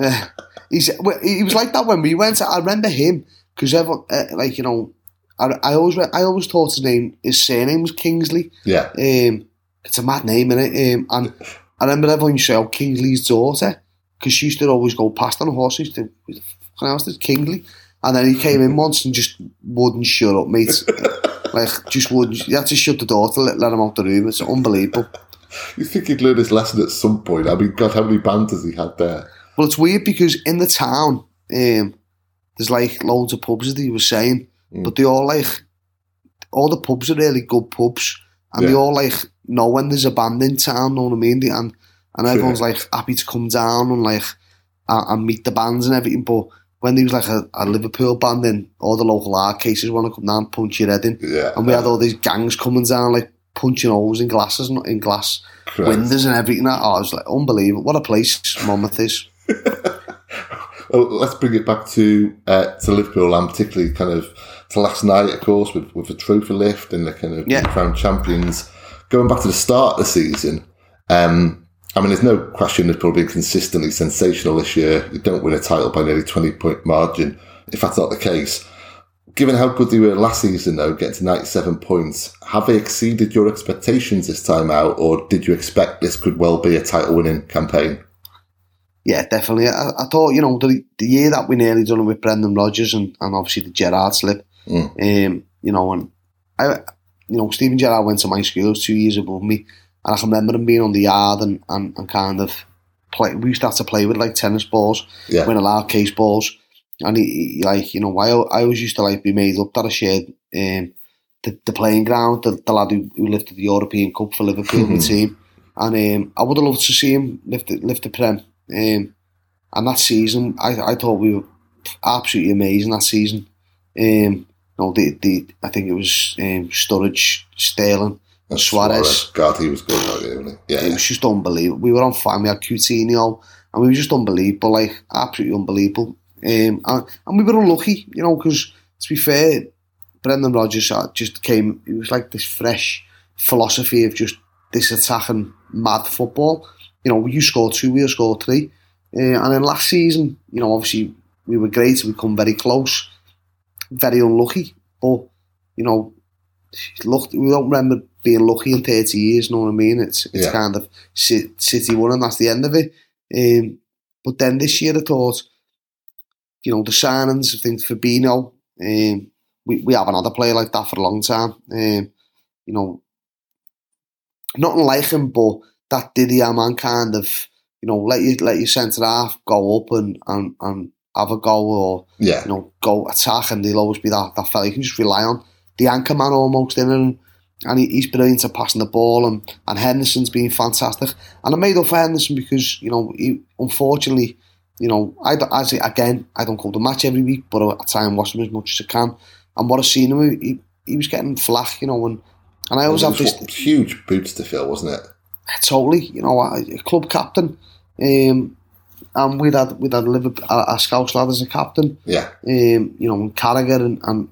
yeah, he's he was like that when we went. I remember him because everyone, uh, like you know, I, I always I always thought his name, his surname was Kingsley. yeah, Um, it's a mad name, innit? Um, and I remember everyone used to say, "Oh, Kingsley's daughter," because she used to always go past on a horse. She used to, "Who the this Kingsley?" And then he came in once and just wouldn't shut up, mate. like just wouldn't. You had to shut the door to let, let him out the room. It's unbelievable. you think he'd learn his lesson at some point? I mean, God, how many banters he had there? Well, it's weird because in the town, um, there's like loads of pubs that he was saying, but they all like all the pubs are really good pubs, and they Yeah. all like know when there's a band in town. Know what I mean? They- And and everyone's like happy to come down and like and, and meet the bands and everything. But when there was like a, a Liverpool band in, all the local art cases want to come down and punch your head in, Yeah, and we had all these gangs coming down like punching holes in glasses and in glass Christ. windows and everything. Oh, it was like unbelievable. What a place Monmouth is. Well, let's bring it back to uh, to Liverpool and particularly kind of to last night, of course, with, with the trophy lift and the kind of Yeah. crowned champions. Going back to the start of the season, um, I mean, there's no question Liverpool have been consistently sensational this year. You don't win a title by nearly 20 point margin. If that's not the case, given how good they were last season, though, getting to 97 points, have they exceeded your expectations this time out, or did you expect this could well be a title winning campaign? Yeah, definitely. I, I thought, you know, the, the year that we nearly done it with Brendan Rodgers and, and obviously the Gerrard slip, Mm. um, you know, and I you know, Steven Gerrard went to my school, was two years above me, and I can remember him being on the yard and, and, and kind of play. We used to have to play with like tennis balls, Yeah. when allowed case balls, and he, he like you know, I I always used to like be made up that I shared um, the, the playing ground, the, the lad who, who lifted the European Cup for Liverpool, the team, and um, I would have loved to see him lift the, lift the prem. Um, and that season, I I thought we were absolutely amazing that season. Um, no, the, the I think it was um, Sturridge, Sterling, And Suarez. God, he was good, wasn't he? Yeah, It was just unbelievable. We were on fire. We had Coutinho, and we were just unbelievable, like absolutely unbelievable. Um, and, and we were unlucky, you know, because to be fair, Brendan Rodgers uh, just came. It was like this fresh philosophy of just this attacking mad football. You know, you score two, we score three, uh, and then last season, you know, obviously we were great. We come very close, very unlucky, but you know, look, we don't remember being lucky in 30 years, you know what I mean? It's it's Yeah. kind of City won and that's the end of it. Um, but then this year I thought, you know, the signings, I think Fabinho, um, we, we haven't had a player like that for a long time. Um, you know, nothing like him, but that Didi Hamann kind of, you know, let you let your centre half go up and, and, and have a goal or yeah, you know, go attack and he'll always be that, that fella you can just rely on. The anchor man almost in and, and he, he's brilliant at passing the ball and, and Henderson's been fantastic. And I made up for Henderson because, you know, he, unfortunately, you know, I, as again, I don't go to match every week, but I try and watch him as much as I can. And what I've seen him, he, he was getting flack, you know, and, and I always have this, huge boots to fill, wasn't it? Totally, you know, a, a club captain. Um, and we'd had, we'd had Liverpool, a, a Scouse lad as a captain Yeah, um, you know, and Carragher, and, and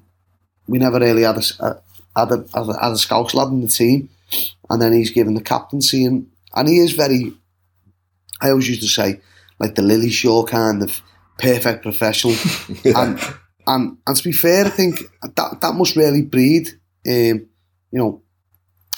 we never really had a, a, had a, had a, had a Scouse lad in the team. And then he's given the captaincy, and, and he is very, I always used to say, like the Lilleshall kind of perfect professional. and, and and to be fair, I think that that must really breed, um, you know,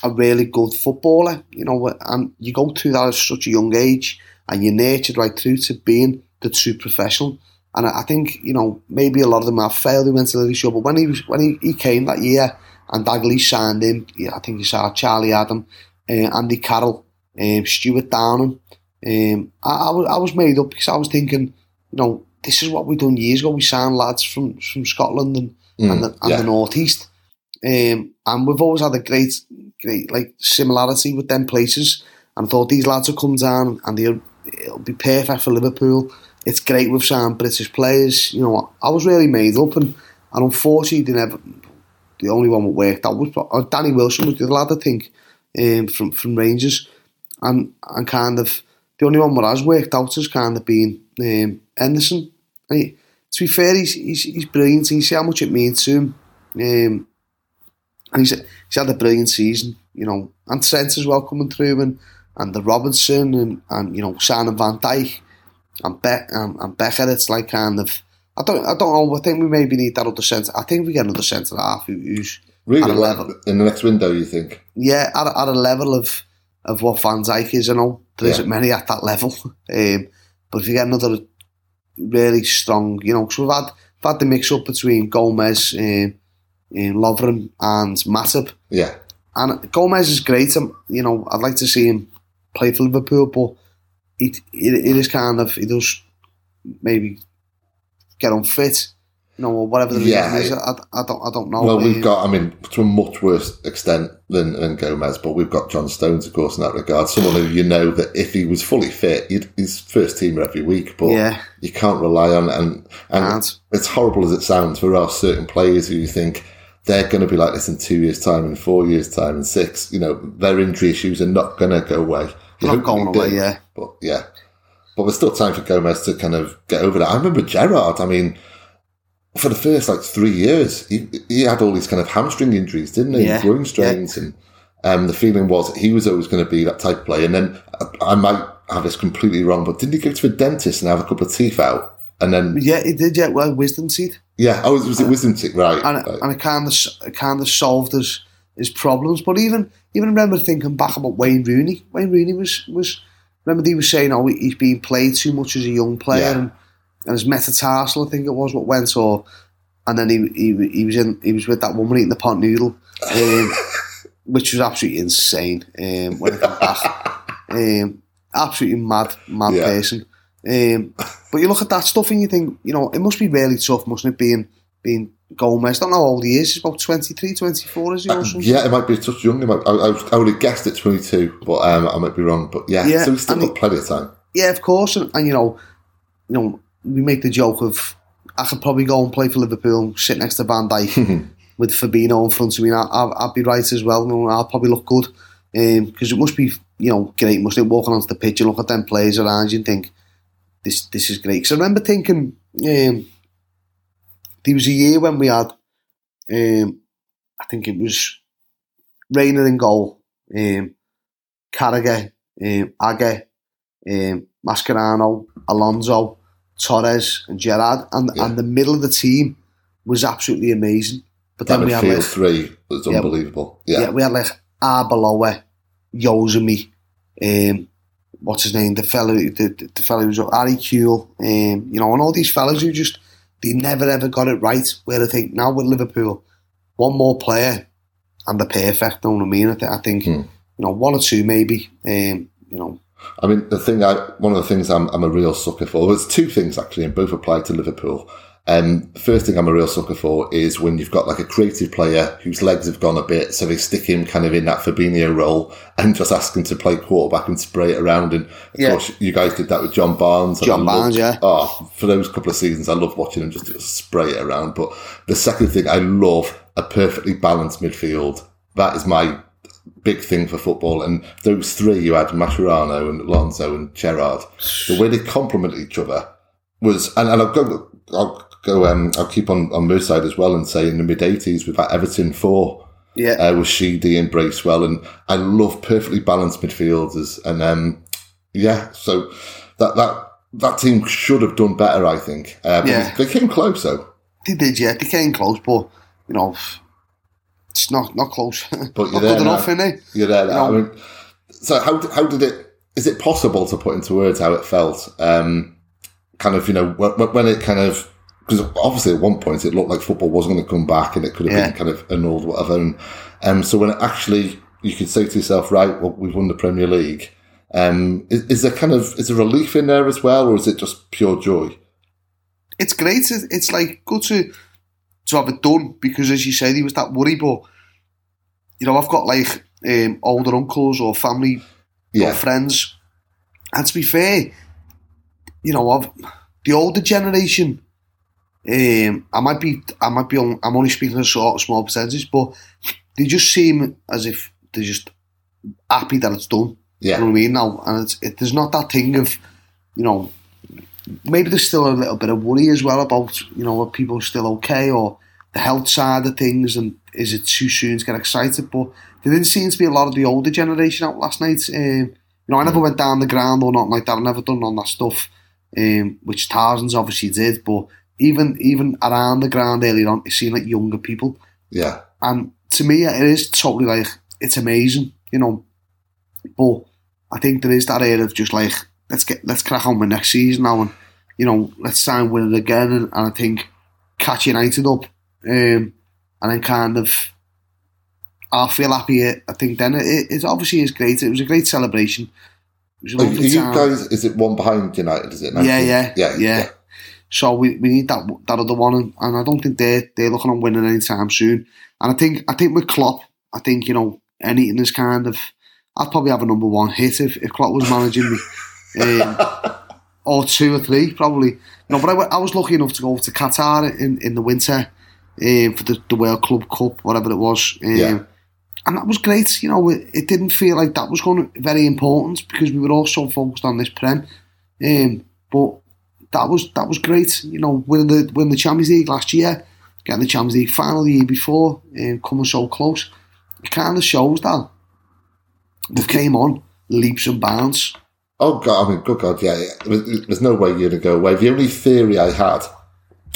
a really good footballer. You know, and you go through that at such a young age, and you're nurtured right through to being the true professional. And I think you know maybe a lot of them have failed who went to the show, but when he was when he, he came that year and Dalglish signed him, yeah, I think you saw Charlie Adam, uh, Andy Carroll, um, Stewart Downing. Um, I, I was I was made up because I was thinking, you know, this is what we done years ago. We signed lads from from Scotland and and the, and Mm, yeah. the northeast, um, and we've always had a great great like similarity with them places. And I thought these lads will come down and they'll it'll be perfect for Liverpool. It's great with some British players. You know, I was really made up, and, and unfortunately, they never. The only one that worked out was uh, Danny Wilson was the lad, I think, um, from from Rangers, and and kind of the only one that has worked out has kind of been um, to be fair, he's, he's he's brilliant. You see how much it means to him, um, and he's he's had a brilliant season. You know, and Trent as well coming through, and and the Robertson, and and you know, Simon Van Dijk and Beck and, and Becker. It's like kind of. I don't, I don't know. I think we maybe need that other centre. I think we get another centre half who, who's really. at a level. in the next window, you think? yeah, at a, at a level of of what Van Dijk is. You know there Yeah. isn't many at that level, um, but if you get another really strong, you know, because we've had we've had the mix up between Gomez, um, Lovren, and Matip, Yeah, and Gomez is great. Um, you know, I'd like to see him play for Liverpool, but it it, it is kind of he does maybe get unfit. You know, or whatever the Yeah, is, I, I don't, I don't know. well, we've got. I mean, to a much worse extent than, than Gomez, but we've got John Stones, of course, in that regard. Someone who you know that if he was fully fit, he'd, he's first teamer every week, but yeah, you can't rely on and and can't. as horrible as it sounds, there are certain players who you think they're going to be like this in two years' time, in four years' time, in six. You know, their injury issues are not going to go away. You Not going away, do, yeah. But yeah, but there's still time for Gomez to kind of get over that. I remember Gerrard. I mean, for the first like three years, he he had all these kind of hamstring injuries, didn't he? Yeah, Groin strains, and um, the feeling was he was always going to be that type of player. And then I, I might have this completely wrong, but didn't he go to a dentist and have a couple of teeth out? And then Yeah, it did. Yeah, well, wisdom teeth, yeah, oh, was it wisdom teeth? Right. and right. and it kind of it kind of solved his his problems. But even even remember thinking back about Wayne Rooney. Wayne Rooney was was remember he was saying, oh, he's being played too much as a young player, Yeah. and, and his metatarsal, I think it was what went, or and then he he he was in he was with that woman eating the pot noodle. Um, which was absolutely insane um, when I came back. um, absolutely mad, mad Yeah. person. Um, but you look at that stuff and you think, you know, it must be really tough, mustn't it, being being Gomez? I don't know how old he is. He's about 23, 24, is he? Or something? Yeah, it might be a touch younger. I, I, I would have guessed at 22, but um, I might be wrong. But yeah, Yeah, so he's still got plenty of time. Yeah, of course, and, and you know, you know, we make the joke of I could probably go and play for Liverpool, sit next to Van Dijk with Fabinho in front of me. And I, I, I'd be right as well. You know, I'll probably look good because it must be you know great, mustn't it? Walking onto the pitch and look at them players around you and think this this is great. Because I remember thinking um, there was a year when we had um, I think it was Reina in goal, um, Carragher, um, Agger um, Mascherano, Alonso, Torres, and Gerrard, and Yeah. and the middle of the team was absolutely amazing. But That then we had like, three was Yeah. unbelievable. yeah. Yeah. we had like Arbeloa, Yozumi, um, what's his name, the fellow, the, the, the fellow who's Harry Kewell, um, you know, and all these fellas who just they never ever got it right. Where I think now with Liverpool, one more player and they're perfect. Know what I mean? I, th- I think Hmm. you know one or two maybe. Um, you know, I mean, the thing I one of the things I'm, I'm a real sucker for. There's two things actually, and both apply to Liverpool. Um, the first thing I'm a real sucker for is when you've got like a creative player whose legs have gone a bit, so they stick him kind of in that Fabinho role and just ask him to play quarterback and spray it around. And of Yeah. course, you guys did that with John Barnes. John loved- Barnes, yeah. Oh, for those couple of seasons, I love watching him just, just spray it around. But the second thing, I love a perfectly balanced midfield. That is my big thing for football. And those three, you had Mascherano and Alonso and Gerrard, the way they complement each other was, and, and I'll go, I'll go, um, I'll keep on, on Merseyside as well and say in the mid 80s with that Everton 4, yeah, uh, with Sheedy and Bracewell. And I love perfectly balanced midfielders. And, um, yeah, so that, that, that team should have done better, I think. Uh, but Yeah. they came close though. they did. Yeah, they came close, but you know, it's not not close. But you're there enough, innit? You're there. No. I mean, so how how did it? Is it possible to put into words how it felt? Um, kind of, you know, when, when it kind of because obviously at one point it looked like football wasn't going to come back and it could have Yeah. been kind of annulled, whatever. And um, so when it actually you could say to yourself, right, well, we've won the Premier League. Um, is, is there kind of is there relief in there as well, or is it just pure joy? It's great. It's like good to to have it done because, as you said, he was that worry. But you know, I've got like um, older uncles or family or friends, and to be fair, you know, of the older generation. Um, I might be, I might be, on, I'm only speaking a sort of small percentage, but they just seem as if they're just happy that it's done. You know yeah, what I mean? Now, and it's, it, there's not that thing of, you know, maybe there's still a little bit of worry as well about, you know, are people still okay or the health side of things and is it too soon to get excited? But there didn't seem to be a lot of the older generation out last night. Um, you know, I never went down the ground or nothing like that. I've never done all that stuff, um, which Tarzan's obviously did. But even even around the ground earlier on, it seemed like younger people. yeah. And to me, it is totally like it's amazing, you know. But I think there is that air of just like let's get let's crack on with next season now, and you know let's try and win it again. And, and I think catch United up, um, and then kind of I'll feel happy. I think then it, it obviously is great. It was a great celebration. It was a you guys? Is it one behind United? Is it? now? Yeah, yeah, yeah, yeah. So we, we need that that other one, and, and I don't think they're they're looking on winning anytime soon. And I think I think with Klopp, I think you know anything is kind of. I'd probably have a number one hit if, if Klopp was managing me, um, or two or three probably. No, but I, I was lucky enough to go to Qatar in, in the winter um, for the, the World Club Cup, whatever it was. Um, Yeah. And that was great. You know, it, it didn't feel like that was going to very important because we were all so focused on this prem. Um, but that was that was great. You know, winning the winning the Champions League last year, getting the Champions League final the year before, and coming so close. It kind of shows that we came on leaps and bounds. Oh god! I mean, good god, yeah. There's there's no way you're gonna go away. The only theory I had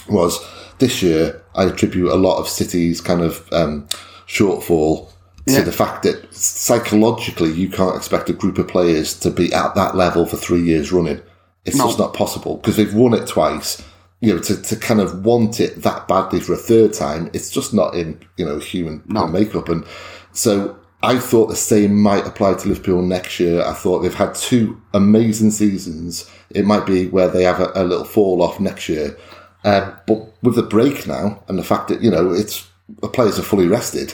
was this year I attribute a lot of City's kind of um, shortfall Yeah. to the fact that psychologically you can't expect a group of players to be at that level for three years running. It's No. just not possible because they've won it twice. You know, to, to kind of want it that badly for a third time, it's just not in you know human No. makeup. And so I thought the same might apply to Liverpool next year. I thought they've had two amazing seasons. It might be where they have a, a little fall off next year. Um, but with the break now and the fact that, you know, it's the players are fully rested,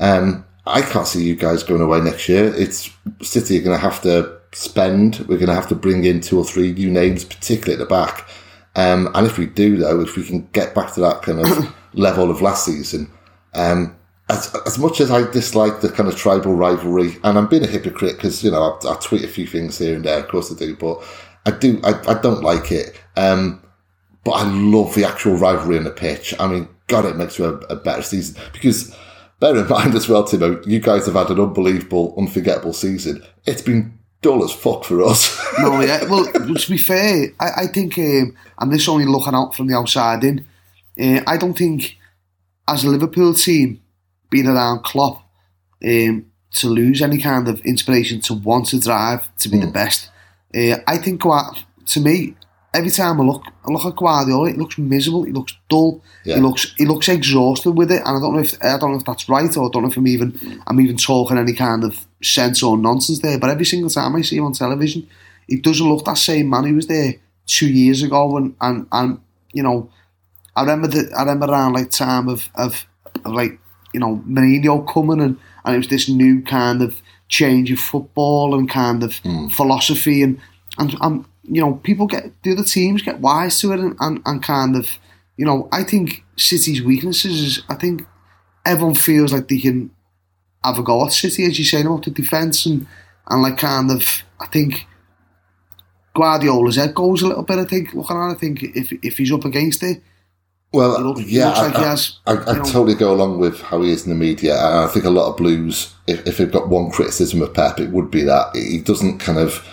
um, I can't see you guys going away next year. It's City are going to have to spend. We're going to have to bring in two or three new names, particularly at the back. Um, and if we do, though, if we can get back to that kind of level of last season, um, as, as much as I dislike the kind of tribal rivalry, and I'm being a hypocrite because you know I, I, tweet a few things here and there, of course I do, but I do I, I don't like it. Um, but I love the actual rivalry on the pitch. I mean, God, it makes for a, a better season because bear in mind as well, Timo, you guys have had an unbelievable, unforgettable season. It's been dull as fuck for us. no, yeah. Well, to be fair, I, I think, um, and this only looking out from the outside in, uh, I don't think as a Liverpool team being around Klopp um, to lose any kind of inspiration to want to drive to be mm. the best. Uh, I think to me, every time I look, I look at Guardiola, he looks miserable, he looks dull, yeah. he looks he looks exhausted with it, and I don't know if I don't know if that's right or I don't know if I'm even I'm even talking any kind of sense or nonsense there. But every single time I see him on television, he doesn't look that same man he was there two years ago, and and, and you know, I remember the I remember around like time of of, of like you know Mourinho coming and and it was this new kind of change of football and kind of mm. philosophy and and, and you know, people get the other teams get wise to it and, and, and kind of, you know, I think City's weaknesses is I think everyone feels like they can have a go at City, as you say about the defence and and like kind of I think Guardiola's head goes a little bit. I think looking at, it, I think if if he's up against it. Well, looks, yeah, I, like has, I, I, I totally go along with how he is in the media, and I think a lot of Blues, if, if they've got one criticism of Pep, it would be that he doesn't kind of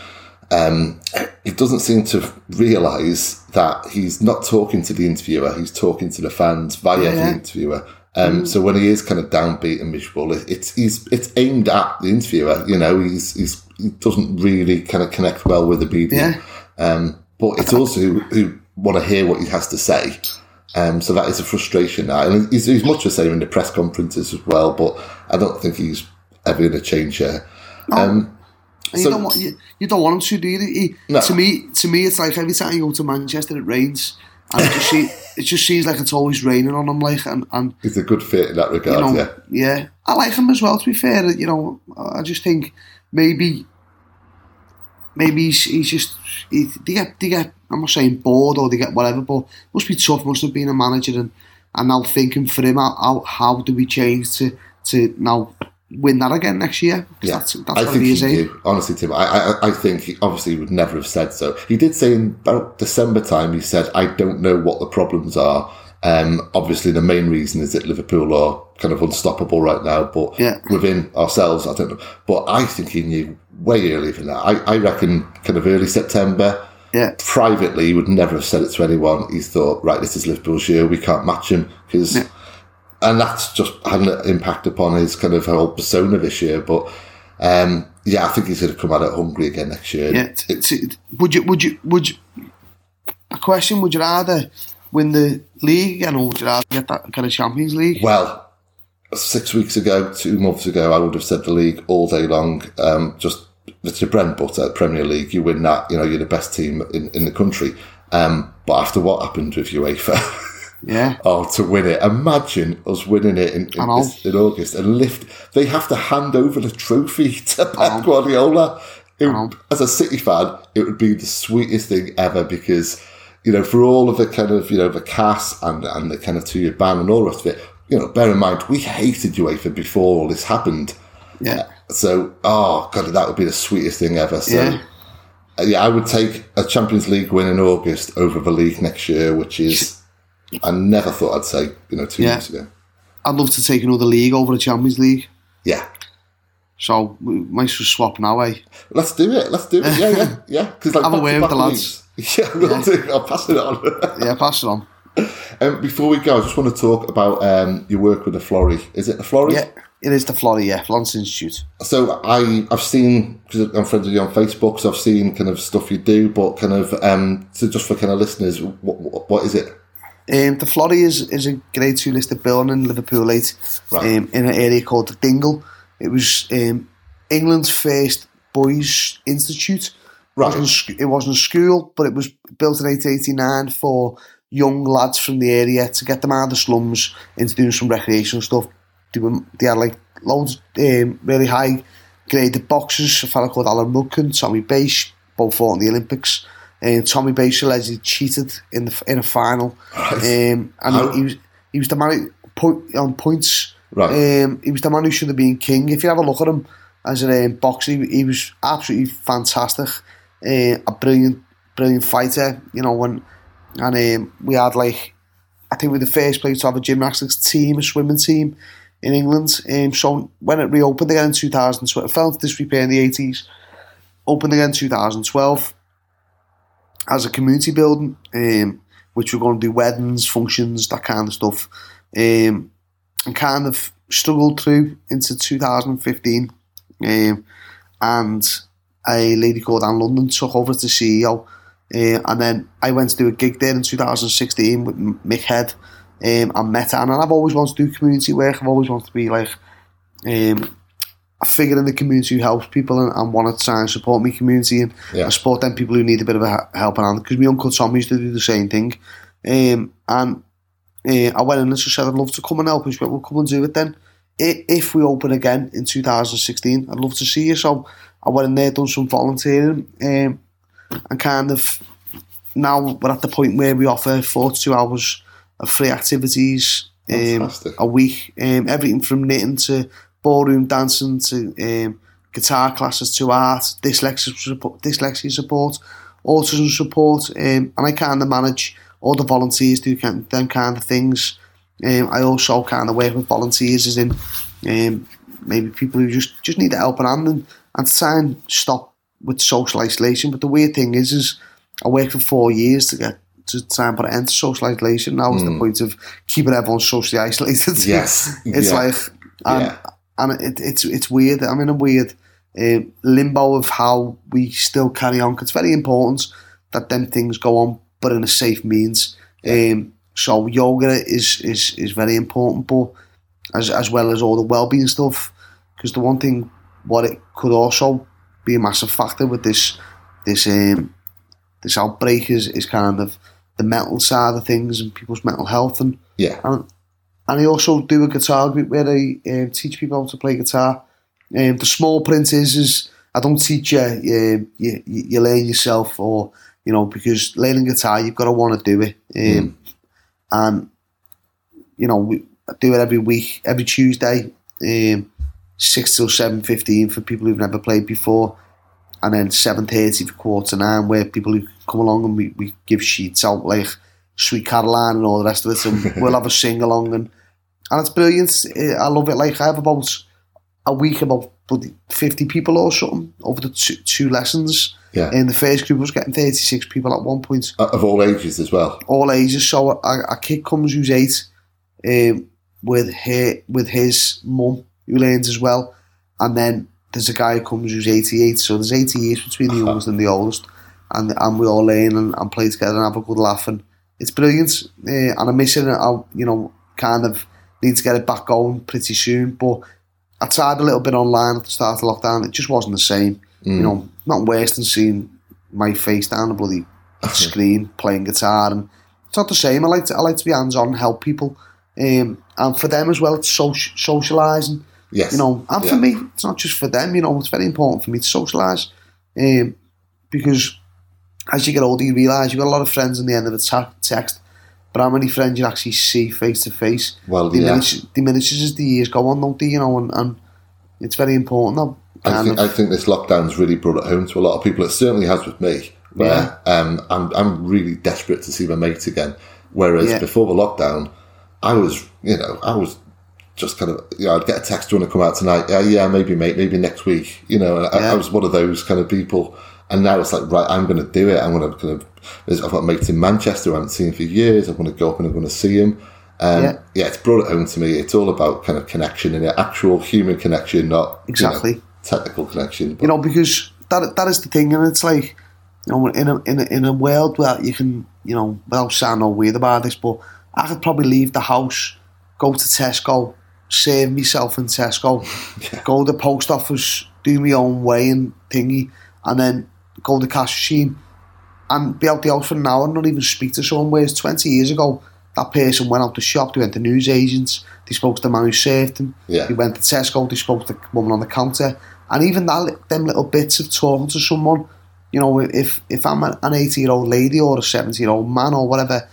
um, he doesn't seem to realise that he's not talking to the interviewer, he's talking to the fans via yeah. the interviewer. Um, mm. So when he is kind of downbeat and miserable, it's he's it's aimed at the interviewer. You know, he's he's he doesn't really kind of connect well with the media. Yeah. Um, but it's also who, who want to hear what he has to say. Um, so that is a frustration now, and he's, he's much the same in the press conferences as well. But I don't think he's ever going to change here. Um, and so, you don't want you, you, don't want him to do you? No. To me, to me, it's like every time you go to Manchester, it rains, and it just, see, it just seems like it's always raining on him. Like, and, and he's a good fit in that regard. You know, yeah, yeah, I like him as well. To be fair, you know, I just think maybe, maybe he's, he's just he, they get they get. I'm not saying bored or they get whatever, but must be tough. Must have been a manager and and now thinking for him how, how, how do we change to to now win that again next year. Yeah, that's, that's I think he do. Honestly, Tim, I, I, I think he obviously would never have said so. He did say in about December time, he said, "I don't know what the problems are." Um, obviously, the main reason is that Liverpool are kind of unstoppable right now, but yeah. within ourselves, I don't know. But I think he knew way earlier than that. I, I reckon kind of early September. Yeah. Privately, he would never have said it to anyone. He thought, right, this is Liverpool's year. We can't match him because yeah and that's just had an impact upon his kind of whole persona this year. But um, yeah, I think he's going to come out it hungry again next year. Yeah, would you? Would you? Would you? A question: Would you rather win the league and or would you rather get that kind of Champions League? Well. Six weeks ago, two months ago, I would have said the league all day long. Um, just it's your bread and butter, Premier League. You win that, you know, you're the best team in, in the country. Um, but after what happened with UEFA, Yeah. Oh, to win it. Imagine us winning it in, in, in, August and lift. They have to hand over the trophy to Pep Guardiola. It, as a City fan, it would be the sweetest thing ever because, you know, for all of the kind of, you know, the cast and, and the kind of two year ban and all the rest of it, you know, bear in mind, we hated UEFA before all this happened. Yeah. So, oh, God, that would be the sweetest thing ever. So, yeah. Uh, yeah, I would take a Champions League win in August over the league next year, which is I never thought I'd say, you know, two yeah. years ago. I'd love to take another league over the Champions League. Yeah. So we might just swap now, eh? Let's do it. Let's do it. Yeah, yeah, yeah. Because like, have a word with the lads. Yeah, we'll yeah. do. I'll pass it on. yeah, pass it on. Um, before we go, I just want to talk about um, your work with the Florrie. Is it the Florrie? Yeah, it is the Florrie. Yeah, Florence Institute. So I, I've seen because I'm friends with you on Facebook, so I've seen kind of stuff you do, but kind of um, so just for kind of listeners, what, what is it? Um, the Florrie is, is a grade two listed building in Liverpool 8 right. um, in an area called the Dingle. It was um, England's first boys' institute. Right. It wasn't, it wasn't a school, but it was built in 1889 for young lads from the area to get them out of the slums into doing some recreational stuff. They, were, they had like loads um, really high graded boxers. A fellow called Alan Milken, Tommy Bache, both fought in the Olympics. And Tommy Bache allegedly cheated in the in a final, um, and he, he was he was the man point, on points. Right. Um, he was the man who should have been king. If you have a look at him as a um, boxer, he, he was absolutely fantastic. Uh, a brilliant, brilliant fighter. You know, when and um, we had like I think we were the first place to have a gymnastics team, a swimming team in England. Um, so when it reopened again in 2012, it fell into disrepair in the 80s. Opened again in 2012 as a community building, um, which we're going to do weddings, functions, that kind of stuff. Um, and kind of struggled through into 2015. Um, and a lady called Anne Lundon took over as the CEO. Uh, and then I went to do a gig there in 2016 with Mick Head um, and met Anne. And I've always wanted to do community work. I've always wanted to be like um, a figure in the community who helps people and, and want to try and support my community and, Yeah. and support them people who need a bit of a he- helping hand. Because my uncle Tom used to do the same thing. Um, and uh, I went in and just said, I'd love to come and help. And He went, well, come and do it then. If we open again in 2016, I'd love to see you. So I went in there, done some volunteering, um, and kind of now we're at the point where we offer 42 hours of free activities um, a week. Um, everything from knitting to ballroom dancing to um, guitar classes to art, dyslexia support, dyslexia support autism support, um, and I kind of manage all the volunteers do kind them kind of things. Um, I also kind of work with volunteers, as in um, maybe people who just, just need a helping hand and, and to try and stop with social isolation. But the weird thing is, is I worked for four years to get to try and put an end to social isolation. Now is the point of keeping everyone socially isolated. Yes. it's Yeah. like and, Yeah. And it, it's it's weird. I'm in a weird uh, limbo of how we still carry on. 'cause it's very important that them things go on, but in a safe means. Um, so yoga is is is very important, but as as well as all the well-being stuff. Because the one thing, what it could also be a massive factor with this this um, this outbreak is is kind of the mental side of things and people's mental health and Yeah. and, and I also do a guitar group where I um, teach people how to play guitar. Um, the small print is, is I don't teach you, um, you, you, learn yourself or, you know, because learning guitar, you've got to want to do it. Um, And, you know, we do it every week, every Tuesday, um, 6 till 7.15 for people who've never played before. And then 7.30 for quarter nine where people who come along and we, we give sheets out like Sweet Caroline and all the rest of it. And we'll have a sing along and and it's brilliant. Eh, I love it. Like I have about a week about fifty people or something over the two, two lessons. Yeah. And the first group was getting thirty six people at one point, Of all ages as well. all ages. So a, a kid comes who's eight, um, with her with his mum who learns as well, and then there's a guy who comes who's eighty eight. So there's eighty years between the youngest and the oldest, and and we all learn and, and play together and have a good laugh and it's brilliant. Uh, and I'm missing it. I you know kind of need to get it back going pretty soon, but. I tried a little bit online at the start of lockdown. It just wasn't the same. You know, not worse than seeing my face down the bloody screen playing guitar, and it's not the same. I like to I like to be hands on, help people, um, and for them as well. It's soci- socialising, Yes. you know. And for Yeah. me, it's not just for them. You know, it's very important for me to socialise, um, because as you get older, you realise you've got a lot of friends on the end of a ta- text. But how many friends you actually see face to face Well, yeah. diminishes, diminishes as the years go on, don't they? You know, and, and it's very important. I think, of, I think this lockdown's really brought it home to a lot of people. It certainly has with me, where um, I'm, I'm really desperate to see my mate again. Whereas Yeah. before the lockdown, I was, you know, I was just kind of, you know, I'd get a text, do you want to come out tonight? Yeah, yeah, maybe, mate, maybe next week. You know, I, I was one of those kind of people. And now it's like, right, I'm going to do it. I'm going to kind of, I've got mates in Manchester I haven't seen for years. I'm going to go up and I'm going to see him. Um, Yeah. yeah. it's brought it home to me. It's all about kind of connection and actual human connection, not you know, Exactly. technical connection. But you know, because that that is the thing, and it's like, you know, in a in a, in a world where you can, you know, without sounding all weird about this, but I could probably leave the house, go to Tesco, save myself in Tesco, go to the post office, do my own weighing thingy, and then go to the cash machine and be out the house for an hour and not even speak to someone. Whereas 20 years ago, that person went out the shop, they went to news agents, they spoke to the man who served them, Yeah. they went to Tesco, they spoke to the woman on the counter, and even that, them little bits of talking to someone, you know, if if I'm an 80 year old lady or a 70 year old man or whatever,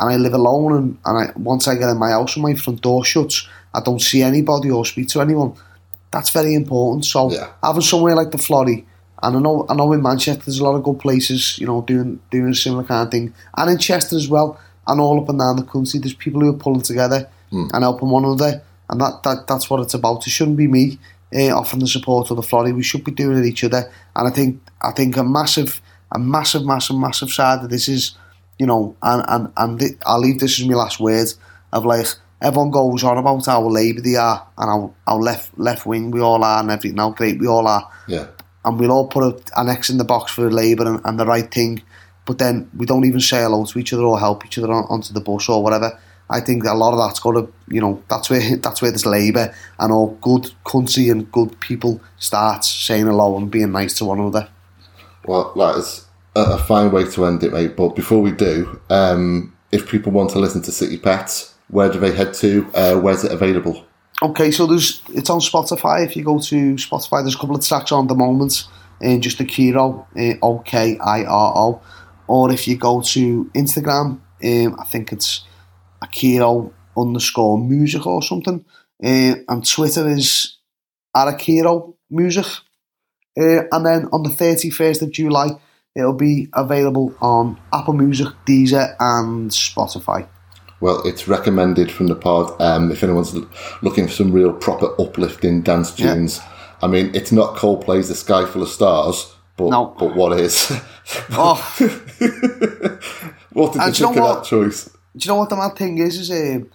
and I live alone, and, and I, once I get in my house and my front door shuts, I don't see anybody or speak to anyone. That's very important. So Yeah. having somewhere like the Florrie, and I know I know in Manchester there's a lot of good places, you know, doing doing a similar kind of thing, and in Chester as well, and all up and down the country. There's people who are pulling together and helping one another, and that, that that's what it's about. It shouldn't be me uh, offering the support of the Florrie. We should be doing it each other, and I think I think a massive a massive massive massive side of this is, you know, and and and th- I'll leave this as my last word of like. Everyone goes on about how Labour they are and how, how left left wing we all are and everything, how great we all are Yeah. And we'll all put an X in the box for Labour and, and the right thing, but then we don't even say hello to each other or help each other on, onto the bus or whatever. I think a lot of that's got to, you know, that's where that's where this Labour and all good country and good people starts saying hello and being nice to one another. Well, that is a, a fine way to end it, mate. But before we do, um, if people want to listen to City Pets, where do they head to? Uh, where's it available? Okay, so there's it's on Spotify. If you go to Spotify, there's a couple of tracks on the moment, and just Akiro, uh, O K I R O, or if you go to Instagram, um, I think it's Akiro underscore music or something, uh, and Twitter is Akiro music, uh, and then on the thirty first of July, it'll be available on Apple Music, Deezer, and Spotify. Well, it's recommended from the pod. Um, if anyone's looking for some real proper uplifting dance Yeah. tunes, I mean, it's not Coldplay's "The Sky Full of Stars," but No. but what is? Oh. what did you And you think know of what? that choice? do you know what the mad thing is? Is um,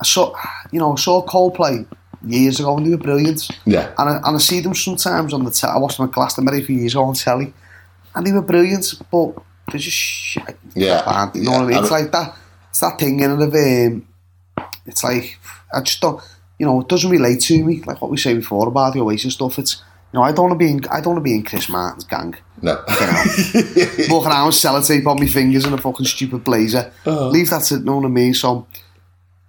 I saw, you know, I saw Coldplay years ago and they were brilliant. Yeah, And I, and I see them sometimes on the te- I watched them at Glastonbury a few years ago on telly, and they were brilliant, but they're just shit. Yeah, band, you know yeah, what I mean? It's like that. It's that thing in it of um, it's like I just don't, you know, it doesn't relate to me. Like what we say before about the Oasis stuff. It's you know, I don't want to be in, I don't want to be in Chris Martin's gang. no. You know, walking around with sellotape on my fingers and a fucking stupid blazer. Oh. Leave that to no one of me. So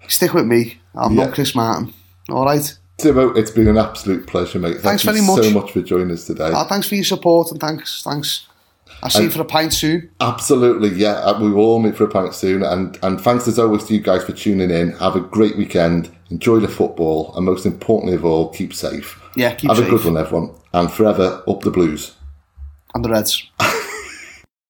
stick with me. I'm Yeah. not Chris Martin. All right. Timo, it's been an absolute pleasure, mate. Thank Thanks you very so much. much for joining us today. Oh, thanks for your support and thanks, thanks. I'll see you for a pint soon. Absolutely, yeah. uh, We will all meet for a pint soon. And, and thanks as always to you guys for tuning in. Have a great weekend. Enjoy the football. And most importantly of all, keep safe. Yeah, keep Have safe. a good one, everyone. And forever up the blues. And the Reds.